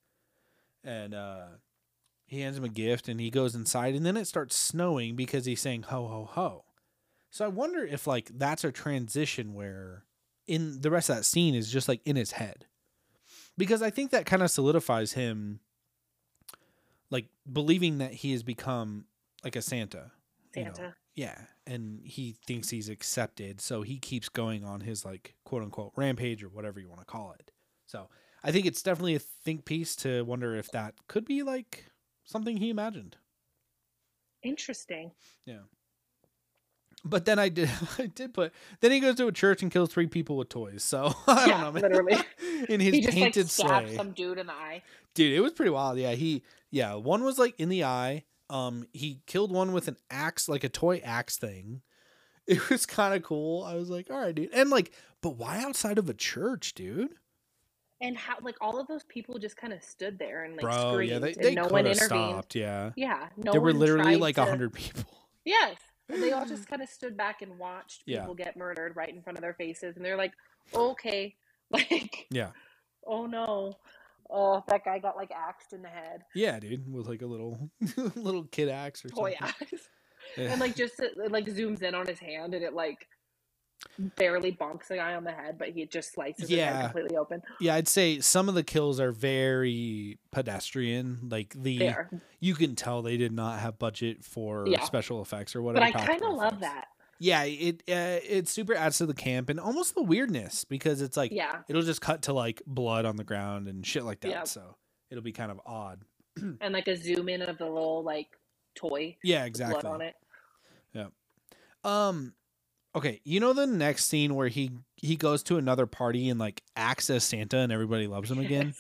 S3: and uh, he hands him a gift, and he goes inside, and then it starts snowing because he's saying ho ho ho. So I wonder if like that's a transition where in the rest of that scene is just like in his head, because I think that kind of solidifies him, like believing that he has become like a Santa. you know,
S4: Santa.
S3: yeah, and he thinks he's accepted, so he keeps going on his like quote unquote rampage or whatever you want to call it. So I think it's definitely a think piece to wonder if that could be like something he imagined.
S4: Interesting. Yeah.
S3: But then I did I did put then he goes to a church and kills three people with toys. So I don't
S4: Yeah,
S3: know, man.
S4: literally.
S3: in his
S4: he just like
S3: painted
S4: stabbed
S3: sleigh.
S4: some dude in the eye.
S3: Dude, it was pretty wild. Yeah, he yeah, one was like in the eye. Um he killed one with an axe, like a toy axe thing. It was kind of cool. I was like, "All right, dude." And like, but why outside of a church, dude?
S4: And how like all of those people just kind of stood there and like
S3: Bro,
S4: screamed
S3: yeah, they
S4: and no one intervened.
S3: stopped, yeah.
S4: Yeah, no
S3: there were literally like a
S4: to-
S3: 100 people.
S4: Yes. And they all just kind of stood back and watched
S3: Yeah.
S4: people get murdered right in front of their faces. And they're like, okay. Like,
S3: Yeah.
S4: oh no. Oh, that guy got like axed in the head.
S3: Yeah, dude, with like a little little kid axe or
S4: Toy
S3: something.
S4: axe.
S3: Yeah.
S4: And like just it, it, like zooms in on his hand and it like barely bonks the guy on the head, but he just slices his head completely open.
S3: Yeah, I'd say some of the kills are very pedestrian. Like the you can tell they did not have budget for
S4: Yeah.
S3: special effects or whatever. But.
S4: I kind of love that.
S3: Yeah, it uh, it super adds to the camp and almost the weirdness because it's like
S4: Yeah.
S3: it'll just cut to like blood on the ground and shit like that.
S4: Yeah.
S3: So it'll be kind of odd.
S4: And like a zoom in of the little like toy
S3: Yeah, exactly.
S4: blood on it. Yeah.
S3: Um, okay, you know the next scene where he he goes to another party and like acts as Santa and everybody loves him again.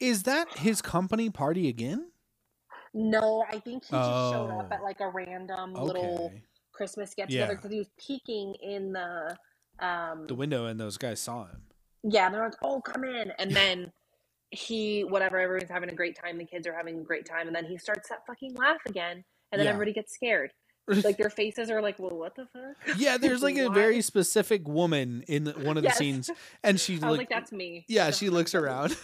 S3: Is that his company party again?
S4: No, I think he just showed up
S3: Oh.
S4: at like a random little Christmas get together
S3: Yeah.
S4: because he was peeking in the um
S3: The window and those guys saw him.
S4: yeah, they're like, "Oh, come in," and then he whatever everyone's having a great time, the kids are having a great time, and then he starts that fucking laugh again, and then
S3: Yeah.
S4: everybody gets scared. Like their faces are like, "Well, what the fuck?"
S3: yeah, there's like a very specific woman in one of the
S4: Yes.
S3: scenes, and
S4: was
S3: like,
S4: like, "That's me."
S3: yeah, she looks around.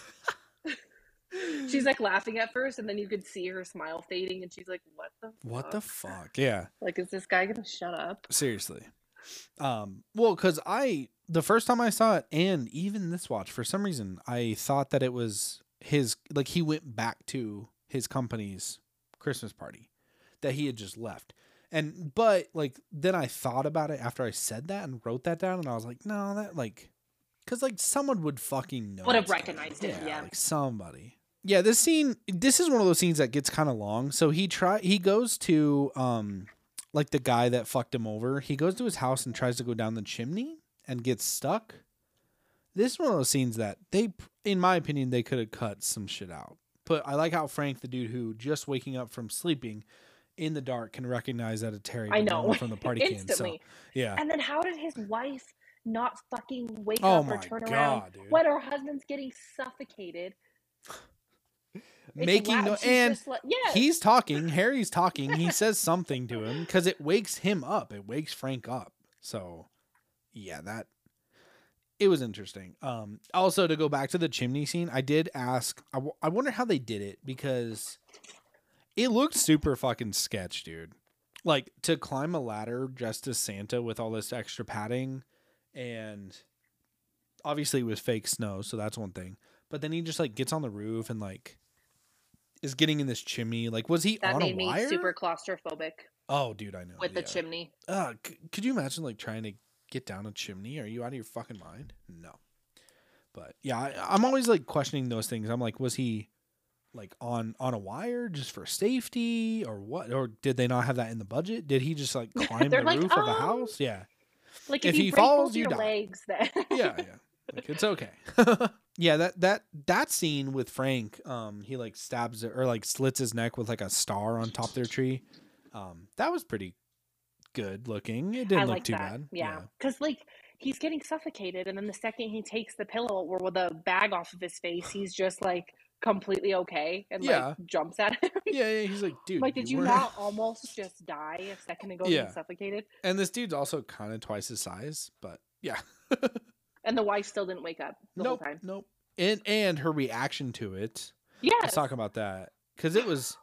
S4: She's like laughing at first, and then you could see her smile fading, and she's like, "What the?
S3: what the
S4: fuck?
S3: fuck? Yeah,
S4: Like, is this guy gonna shut up?"
S3: seriously. Um, well, because I the first time I saw it, and even this watch, for some reason, I thought that it was his. Like he went back to his company's Christmas party that he had just left. And but like then I thought about it after I said that and wrote that down, and I was like, no, that like, because like someone would fucking know.
S4: Would have recognized it, yeah.
S3: like somebody. Yeah, this scene. This is one of those scenes that gets kind of long. So he try he goes to um like the guy that fucked him over. He goes to his house and tries to go down the chimney and gets stuck. This is one of those scenes that they, in my opinion, they could have cut some shit out. But I like how Frank, the dude who just waking up from sleeping, in the dark can recognize that a Terry
S4: I know.
S3: from the party can. So yeah,
S4: And then how did his wife not fucking wake
S3: Oh
S4: up or turn
S3: God,
S4: around
S3: dude.
S4: when her husband's getting suffocated?
S3: Making no and
S4: like- yeah,
S3: he's talking. Harry's talking. He says something to him because it wakes him up. It wakes Frank up. So yeah, that it was interesting. Um, also to go back to the chimney scene, I did ask. I, w- I wonder how they did it because it looked super fucking sketch, dude. Like to climb a ladder just as Santa with all this extra padding, and obviously it was fake snow, so that's one thing. But then he just like gets on the roof and like is getting in this chimney. Like, was he
S4: that
S3: on
S4: made
S3: a
S4: me
S3: wire?
S4: super claustrophobic
S3: Oh, dude, I know.
S4: with the chimney.
S3: Uh, c- could you imagine like trying to get down a chimney? Are you out of your fucking mind? No. But yeah, I, I'm always like questioning those things. I'm like, was he like on on a wire just for safety or what? Or did they not have that in the budget? Did he just like climb the
S4: like,
S3: roof of a
S4: "Um,
S3: house? Yeah,
S4: Like
S3: If
S4: if,
S3: he falls, you die.
S4: legs, then
S3: yeah, yeah. Like it's okay. yeah, that that that scene with Frank, um, he like stabs it or like slits his neck with like a star on top of their tree. Um, that was pretty good looking. It didn't
S4: I
S3: look
S4: like
S3: too
S4: that.
S3: bad.
S4: Yeah, because like he's getting suffocated, and then the second he takes the pillow or the bag off of his face, he's just like completely okay and
S3: Yeah.
S4: like jumps at him.
S3: Yeah, yeah, he's like, dude.
S4: like, did you
S3: weren't-"
S4: almost just die a second ago
S3: Yeah.
S4: suffocated?
S3: And this dude's also kind of twice his size, but yeah.
S4: And the wife still didn't wake up the
S3: nope,
S4: whole time.
S3: nope. And and her reaction to it.
S4: Yeah,
S3: Let's talk about that because it was.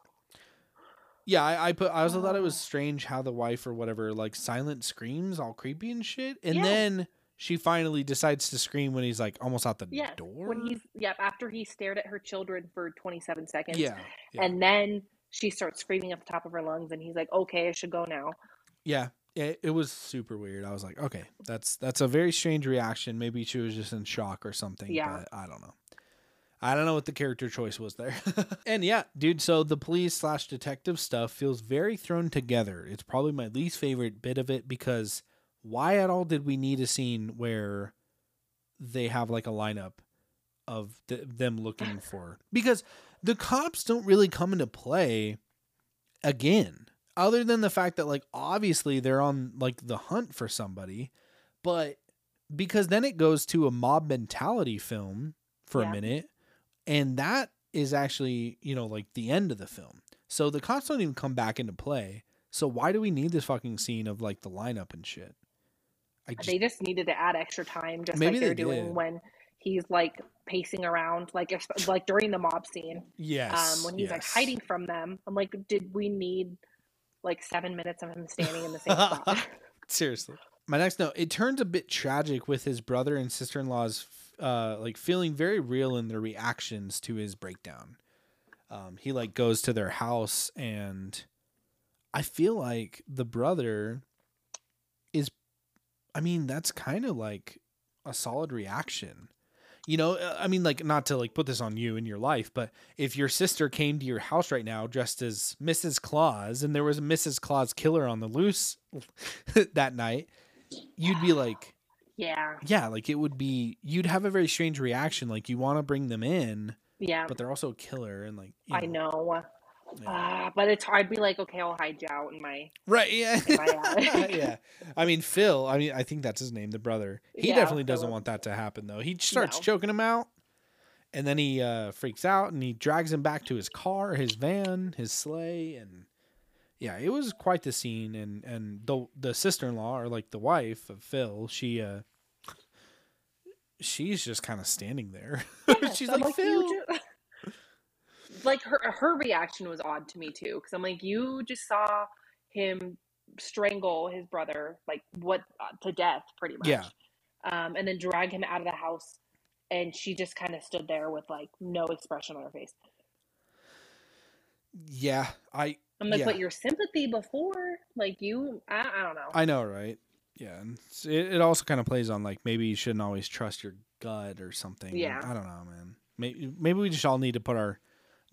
S3: Yeah, I, I put. I also thought it was
S4: Oh.
S3: strange how the wife or whatever like silent screams, all creepy and shit, and then she finally decides to scream when he's like almost out the
S4: yeah.
S3: door.
S4: When he's yep after he stared at her children for 27 seconds.
S3: yeah, yeah.
S4: And then she starts screaming at the top of her lungs, and he's like, "Okay, I should go now."
S3: yeah, it, it was super weird. I was like, okay, that's that's a very strange reaction. Maybe she was just in shock or something.
S4: Yeah.
S3: but I don't know. I don't know what the character choice was there. and yeah, dude, so the police slash detective stuff feels very thrown together. It's probably my least favorite bit of it because why at all did we need a scene where they have like a lineup of th- them looking for? Because the cops don't really come into play again other than the fact that like obviously they're on like the hunt for somebody but because then it goes to a mob mentality film for
S4: Yeah.
S3: a minute and that is actually you know like the end of the film. So the cops don't even come back into play. So why do we need this fucking scene of like the lineup and shit just
S4: they just needed to add extra time, just like they're
S3: they
S4: doing when he's like pacing around, like if- like during the mob scene,
S3: yes
S4: um, when he's like hiding from them. I'm like, did we need like seven minutes of him standing in the same spot?
S3: Seriously. My next note, it turns a bit tragic with his brother and sister-in-law's uh like feeling very real in their reactions to his breakdown. Um he like goes to their house and I feel like the brother I mean, that's kind of like a solid reaction. You know, uh, I mean like not to like put this on you in your life, but if your sister came to your house right now dressed as Mrs. Claus and there was a Mrs. Claus killer on the loose that night, you'd be like,
S4: yeah,
S3: yeah, like it would be you'd have a very strange reaction like you want to bring them in,
S4: yeah.
S3: but they're also a killer and like you
S4: I know.
S3: Yeah.
S4: Uh, but it's hard. I'd be like, okay, I'll hide you out in my.
S3: Right, yeah.
S4: my
S3: yeah. I mean Phil, I mean I think that's his name, the brother. He
S4: Yeah,
S3: definitely doesn't
S4: Philip.
S3: want that to happen though. He starts
S4: No.
S3: choking him out and then he uh freaks out and he drags him back to his car, his van, his sleigh and yeah, it was quite the scene and and the the sister-in-law or like the wife of Phil, she uh she's just kind of standing there.
S4: Yes,
S3: she's like,
S4: you
S3: Phil.
S4: like her her reaction was odd to me too, because I'm like, you just saw him strangle his brother, like what uh, to death, pretty much.
S3: Yeah.
S4: Um, and then drag him out of the house, and she just kind of stood there with like no expression on her face.
S3: Yeah, I
S4: I'm like,
S3: Yeah.
S4: but your sympathy before, like you, I, I don't know.
S3: I know, right? Yeah, and it, it also kind of plays on like maybe you shouldn't always trust your gut or something.
S4: Yeah.
S3: I don't know, man. Maybe maybe we just all need to put our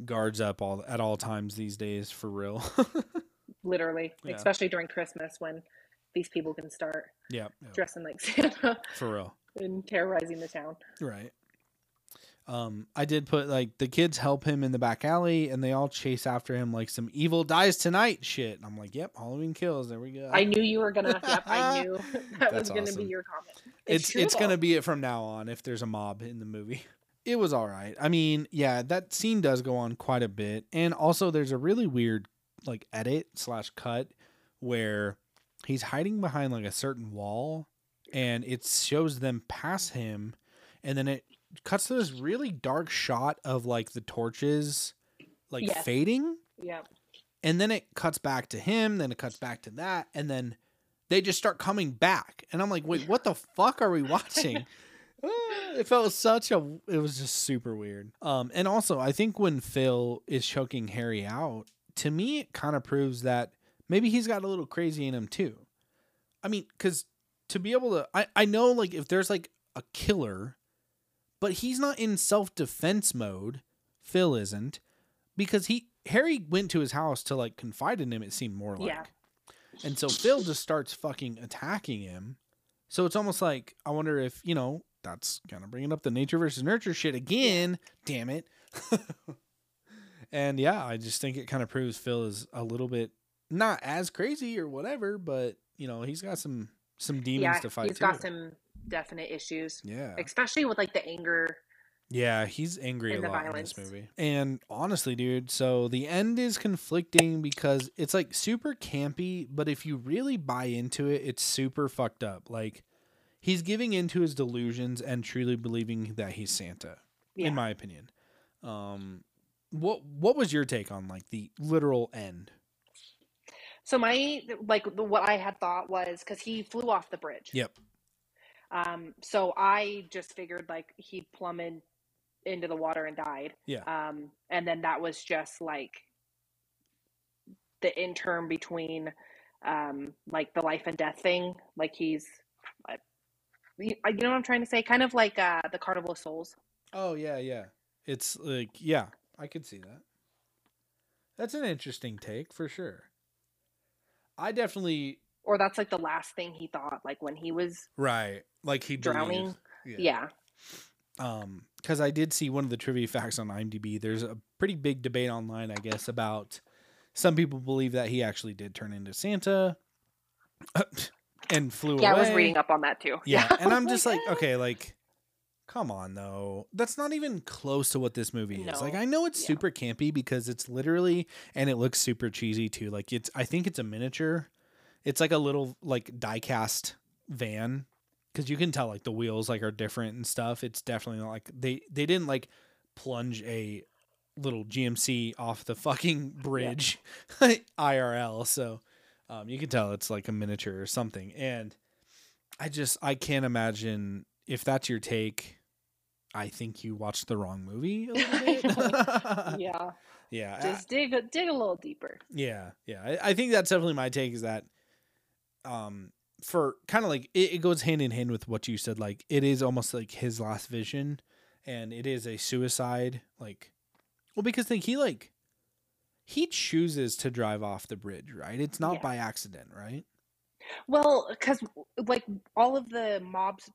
S3: guards up all at all times these days for real.
S4: Literally,
S3: Yeah.
S4: especially during Christmas when these people can start
S3: yeah, yeah,
S4: dressing like Santa
S3: for real.
S4: and terrorizing the town.
S3: Right. Um, I did put like the kids help him in the back alley, and they all chase after him like some evil dies tonight shit. And I'm like, yep, Halloween kills. There we go.
S4: I knew you were gonna. Yep, I knew that
S3: That's
S4: was gonna be your comment.
S3: it's
S4: true,
S3: it's gonna be it from now on if there's a mob in the movie. It was all right. I mean, yeah, that scene does go on quite a bit, and also there's a really weird like edit slash cut where he's hiding behind like a certain wall, and it shows them pass him, and then it cuts to this really dark shot of like the torches like fading.
S4: Yeah.
S3: and then it cuts back to him then it cuts back to that and then they just start coming back. And i'm like wait what the fuck are we watching it felt such a it was just super weird. Um and also i think when phil is choking harry out to me it kind of proves that maybe he's got a little crazy in him too. I mean because to be able to i i know like if there's like a killer but he's not in self-defense mode. Phil isn't because he harry went to his house to like confide in him it seemed more like.
S4: Yeah.
S3: and so phil just starts fucking attacking him. So it's almost like i wonder if you know that's kind of bringing up the nature versus nurture shit again damn it and yeah i just think it kind of proves phil is a little bit not as crazy or whatever but you know he's got some some demons
S4: yeah,
S3: to fight
S4: he's
S3: too.
S4: got some definite issues,
S3: yeah
S4: especially with like the anger.
S3: Yeah, he's angry a lot in this movie. And honestly, dude, so the end is conflicting because it's like super campy, but if you really buy into it, it's super fucked up. Like he's giving into his delusions and truly believing that he's Santa,
S4: Yeah.
S3: in my opinion. Um what what was your take on like the literal end?
S4: So my like the, what I had thought was because he flew off the bridge.
S3: Yep.
S4: Um. So I just figured like he plummeted into the water and died.
S3: Yeah.
S4: Um. And then that was just like the interim between, um, like the life and death thing. Like he's, you you know what I'm trying to say? Kind of like uh the Carnival of Souls.
S3: Oh yeah, yeah. It's like yeah, I could see that. That's an interesting take for sure. I definitely
S4: Or that's like the last thing he thought, like when he was
S3: right, like he
S4: drowning.
S3: believed.
S4: Yeah.
S3: Um, because I did see one of the trivia facts on IMDb. There's a pretty big debate online, I guess, about some people believe that he actually did turn into Santa and flew
S4: Yeah,
S3: away.
S4: I was reading up on that too.
S3: Yeah, and I'm just like, okay, like, come on, though. That's not even close to what this movie is. Like, I know it's
S4: Yeah.
S3: super campy because it's literally, and it looks super cheesy too. Like, it's, I think it's a miniature. It's like a little like diecast van because you can tell like the wheels like are different and stuff. It's definitely not like they they didn't like plunge a little GMC off the fucking bridge IRL. So um, you can tell it's like a miniature or something. And I just I can't imagine if that's your take. I think you watched the wrong movie a bit.
S4: yeah.
S3: yeah,
S4: Just dig a, dig a little deeper.
S3: yeah, yeah. I, I think that's definitely my take. Is that, um, for kind of like it, it goes hand in hand with what you said. Like it is almost like his last vision, and it is a suicide. Like, well, because think he like he chooses to drive off the bridge, right? It's not
S4: Yeah.
S3: by accident, right?
S4: Well, because like all of the mobs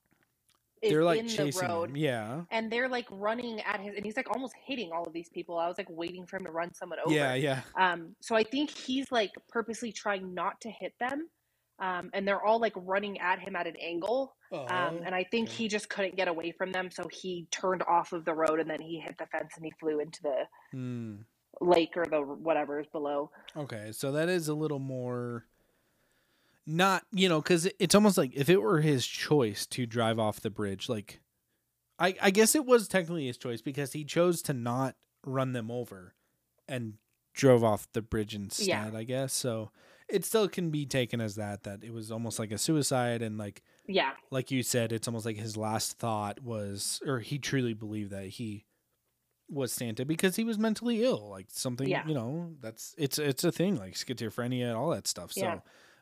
S3: They're like
S4: in the
S3: chasing
S4: road,
S3: him. Yeah,
S4: and they're like running at his, and he's like almost hitting all of these people. I was like waiting for him to run someone over.
S3: yeah, yeah.
S4: Um, so I think he's like purposely trying not to hit them. Um, and they're all like running at him at an angle. Um,
S3: Oh,
S4: and I think
S3: okay.
S4: he just couldn't get away from them, so he turned off of the road and then he hit the fence and he flew into the
S3: Hmm.
S4: Lake or the whatever is below.
S3: Okay, so that is a little more not, you know, cuz it's almost like if it were his choice to drive off the bridge, like I I guess it was technically his choice because he chose to not run them over and drove off the bridge instead, I guess. So it still can be taken as that that it was almost like a suicide and like
S4: Yeah,
S3: like you said it's almost like his last thought was or he truly believed that he was Santa because he was mentally ill like something
S4: Yeah.
S3: you know that's it's it's a thing like schizophrenia and all that stuff so
S4: Yeah.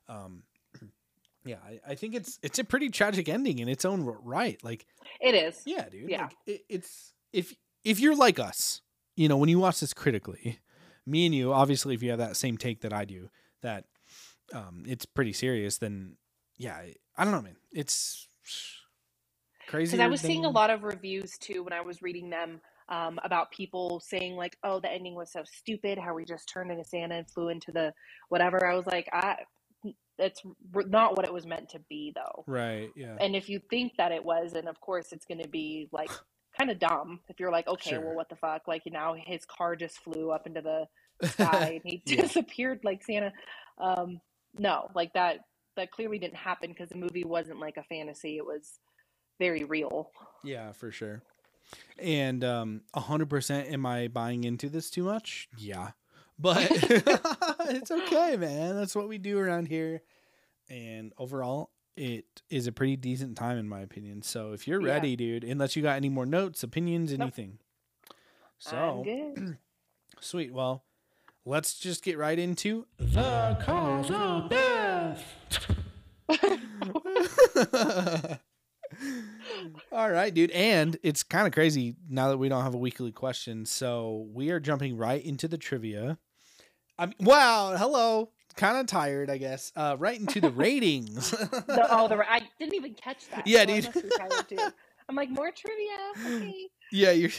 S3: um yeah I, I think it's it's a pretty tragic ending in its own right like
S4: it is.
S3: yeah dude
S4: Yeah.
S3: like, it, it's if if you're like us you know when you watch this critically me and you obviously if you have that same take that I do that um it's pretty serious then yeah I, I don't know man it's crazy.
S4: Because I was seeing a lot of reviews too when I was reading them um, about people saying like, "Oh, the ending was so stupid. How we just turned into Santa and flew into the whatever." I was like, "I, it's not what it was meant to be, though."
S3: Right. Yeah.
S4: And if you think that it was, then of course it's going to be like kind of dumb. If you're like, "Okay,
S3: Sure.
S4: well, what the fuck?" Like you now his car just flew up into the sky and he
S3: Yeah.
S4: disappeared like Santa. Um, no, like that. That clearly didn't happen because the movie wasn't like a fantasy. It was very real.
S3: Yeah, for sure. And um, a hundred percent, am I buying into this too much? Yeah, but it's okay, man. That's what we do around here. And overall, it is a pretty decent time in my opinion. So if you're
S4: Yeah.
S3: ready, dude, unless you got any more notes, opinions,
S4: Nope.
S3: anything. So sweet. Well, let's just get right into the cause of death. All right, dude. And it's kind of crazy now that we don't have a weekly question. So we are jumping right into the trivia. I mean, wow. Hello. Kind of tired, I guess. Uh, right into the ratings.
S4: The, oh, the I didn't even catch that.
S3: Yeah,
S4: so
S3: dude.
S4: must be tired, too. I'm like more trivia. Okay.
S3: yeah, you're.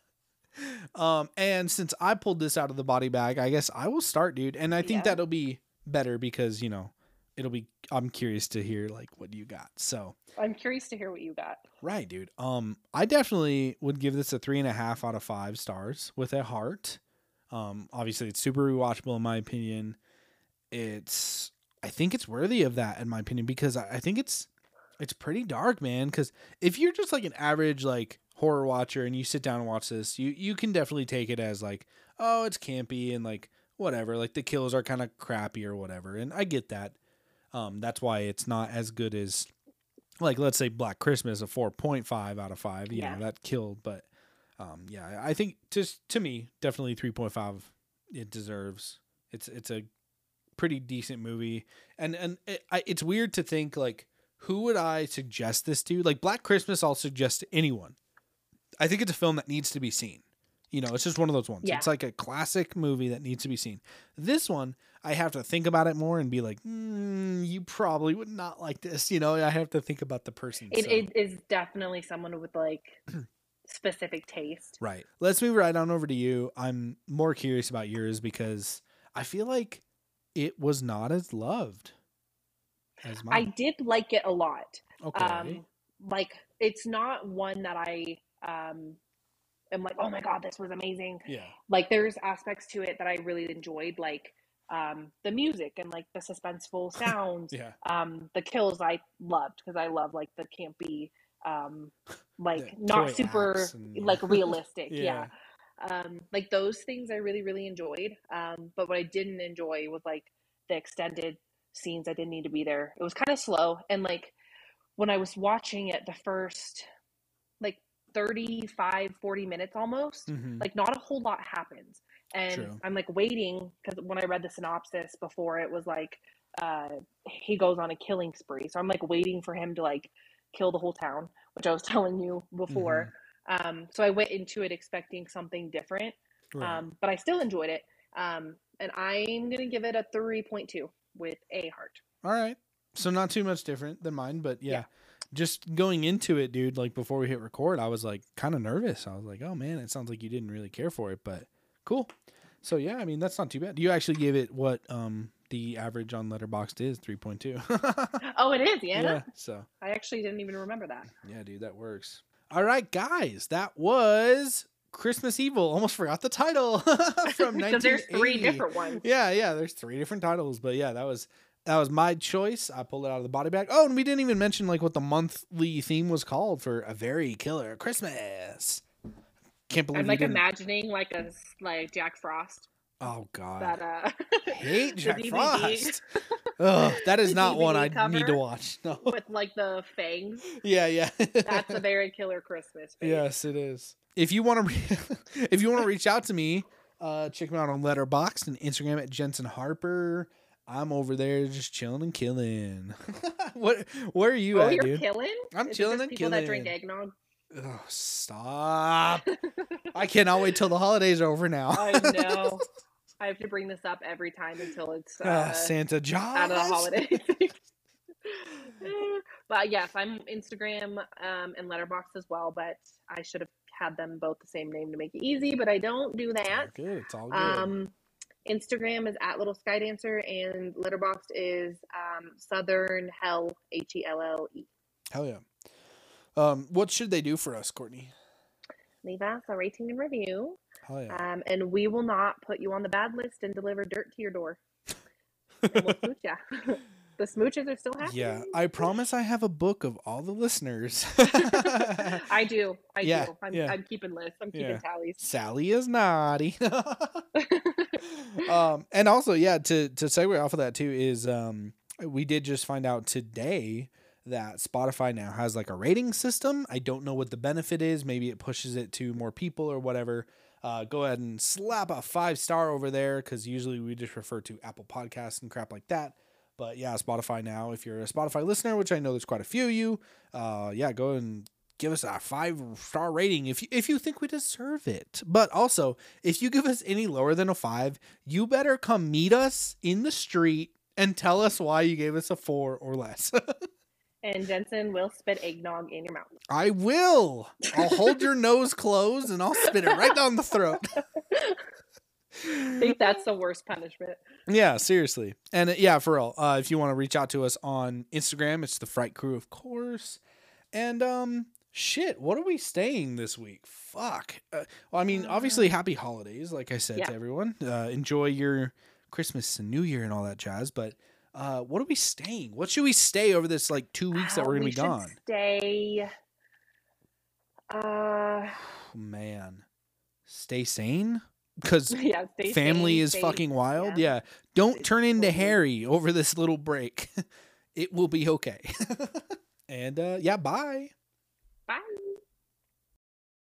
S3: um, and since I pulled this out of the body bag, I guess I will start, dude. And I think
S4: Yeah.
S3: that'll be better because you know it'll be. I'm curious to hear like what you got. So.
S4: I'm curious to hear what you got.
S3: Right, dude. Um, I definitely would give this a three and a half out of five stars with a heart. Um, obviously, it's super rewatchable in my opinion. It's, I think it's worthy of that in my opinion because I, I think it's, it's pretty dark, man. Because if you're just like an average like horror watcher and you sit down and watch this, you you can definitely take it as like, oh, it's campy and like whatever. Like the kills are kind of crappy or whatever, and I get that. Um, that's why it's not as good as like let's say Black Christmas a 4.5 out of 5 you
S4: Yeah.
S3: know that killed but um yeah I think just to me definitely 3.5 it deserves. It's it's a pretty decent movie. And and it, I, it's weird to think like who would I suggest this to? Like Black Christmas I'll suggest to anyone. I think it's a film that needs to be seen. You know it's just one of those ones.
S4: Yeah.
S3: it's like a classic movie that needs to be seen. This one I have to think about it more and be like, mm, you probably would not like this. You know, I have to think about the person.
S4: It,
S3: so-
S4: it is definitely someone with like specific taste.
S3: Right. Let's move right on over to you. I'm more curious about yours because I feel like it was not as loved as mine.
S4: I did like it a lot.
S3: okay.
S4: Um, like it's not one that I um am like, oh my god, this was amazing.
S3: yeah.
S4: Like there's aspects to it that I really enjoyed, like um the music and like the suspenseful sounds.
S3: Yeah.
S4: Um, the kills I loved because I love like the campy, um, like
S3: The
S4: not super
S3: and-
S4: like realistic.
S3: Yeah.
S4: yeah. Um, like those things I really really enjoyed. Um, but what I didn't enjoy was like the extended scenes I didn't need to be there. It was kind of slow and like when I was watching it the first like 35 40 minutes almost
S3: Mhm.
S4: like not a whole lot happens and
S3: True.
S4: i'm like waiting because when i read the synopsis before it was like uh he goes on a killing spree so i'm like waiting for him to like kill the whole town which i was telling you before um so i went into it expecting something different
S3: Right.
S4: um but i still enjoyed it um and i'm gonna give it a 3.2 with a heart
S3: All right. So not too much different than mine, but yeah.
S4: Yeah.
S3: Just going into it, dude, like before we hit record, I was like kind of nervous. I was like, "Oh man, it sounds like you didn't really care for it." But cool. So yeah, I mean, that's not too bad. You actually gave it what um the average on Letterboxd is, 3.2.
S4: oh it is yeah,
S3: yeah, so
S4: i actually didn't even remember that
S3: Yeah, dude, that works. All right, guys, that was Christmas Evil. Almost forgot the title from
S4: because there's three different ones
S3: Yeah, yeah, there's three different titles, but yeah, that was that was my choice. I pulled it out of the body bag. Oh, and we didn't even mention like what the monthly theme was called for a very killer Christmas. Can't believe
S4: i'm like imagining like a like jack frost
S3: oh god,
S4: that uh
S3: hate Jack
S4: DVD
S3: Frost. Ugh, that is not one I need to watch. No.
S4: with like the fangs
S3: Yeah, yeah.
S4: that's a very killer christmas face.
S3: Yes, it is. If you want to, re- if you want to reach out to me, uh, check me out on Letterboxd and Instagram at Jensen Harper. I'm over there just chilling and killing. what? Where are you at?
S4: oh
S3: at,
S4: you're
S3: dude?
S4: killing
S3: I'm
S4: Is
S3: chilling and
S4: people that drink eggnog
S3: Oh, stop! I cannot wait till the holidays are over now.
S4: i know i have to bring this up every time until it's
S3: Ah,
S4: uh,
S3: Santa Jaws.
S4: out of the holidays but yes, I'm Instagram um, and Letterboxd as well. But I should have had them both the same name to make it easy, but I don't do
S3: It's all
S4: that.
S3: good. It's all good.
S4: Um, Instagram is at Little Sky Dancer, and Letterboxd is um, Southern Hell H E L L E.
S3: Hell yeah. Um, what should they do for us, Courtney?
S4: Leave us a rating and review,
S3: Hell yeah.
S4: um, and we will not put you on the bad list and deliver dirt to your door. And we'll smooch the smooches are still happening.
S3: Yeah, I promise I have a book of all the listeners.
S4: I do. I
S3: Yeah,
S4: do. I'm,
S3: yeah.
S4: I'm keeping lists. I'm keeping
S3: Yeah.
S4: tallies.
S3: Sally is naughty. um, and also, yeah, to to segue off of that too is um, we did just find out today that Spotify now has like a rating system. I don't know what the benefit is. Maybe it pushes it to more people or whatever. Uh, go ahead and slap a five star over there because usually we just refer to Apple Podcasts and crap like that. But yeah, Spotify now. If you're a Spotify listener, which I know there's quite a few of you, uh, yeah, go and give us a five star rating if you, if you think we deserve it. But also, if you give us any lower than a five, you better come meet us in the street and tell us why you gave us a four or less.
S4: and Jensen will spit eggnog in your mouth.
S3: I will. I'll hold your nose closed and I'll spit it right down the throat.
S4: I think that's the worst punishment.
S3: Yeah, seriously. And uh, yeah, for real. Uh, if you want to reach out to us on Instagram, it's the Fright Crew, of course. And um, shit, what are we staying this week? Fuck. Uh, well, I mean, obviously, happy holidays, like I said
S4: Yeah.
S3: to everyone. Uh, enjoy your Christmas and New Year and all that jazz. But uh, what are we staying? What should we stay over this like two weeks that
S4: Uh,
S3: we're gonna
S4: we
S3: be gone?
S4: Stay. Uh,
S3: man, stay sane because
S4: yeah.
S3: Family
S4: sane,
S3: is
S4: stay-
S3: fucking wild.
S4: yeah.
S3: Yeah. Don't turn into Harry over this little break. it will be okay. and uh yeah, bye.
S4: Bye.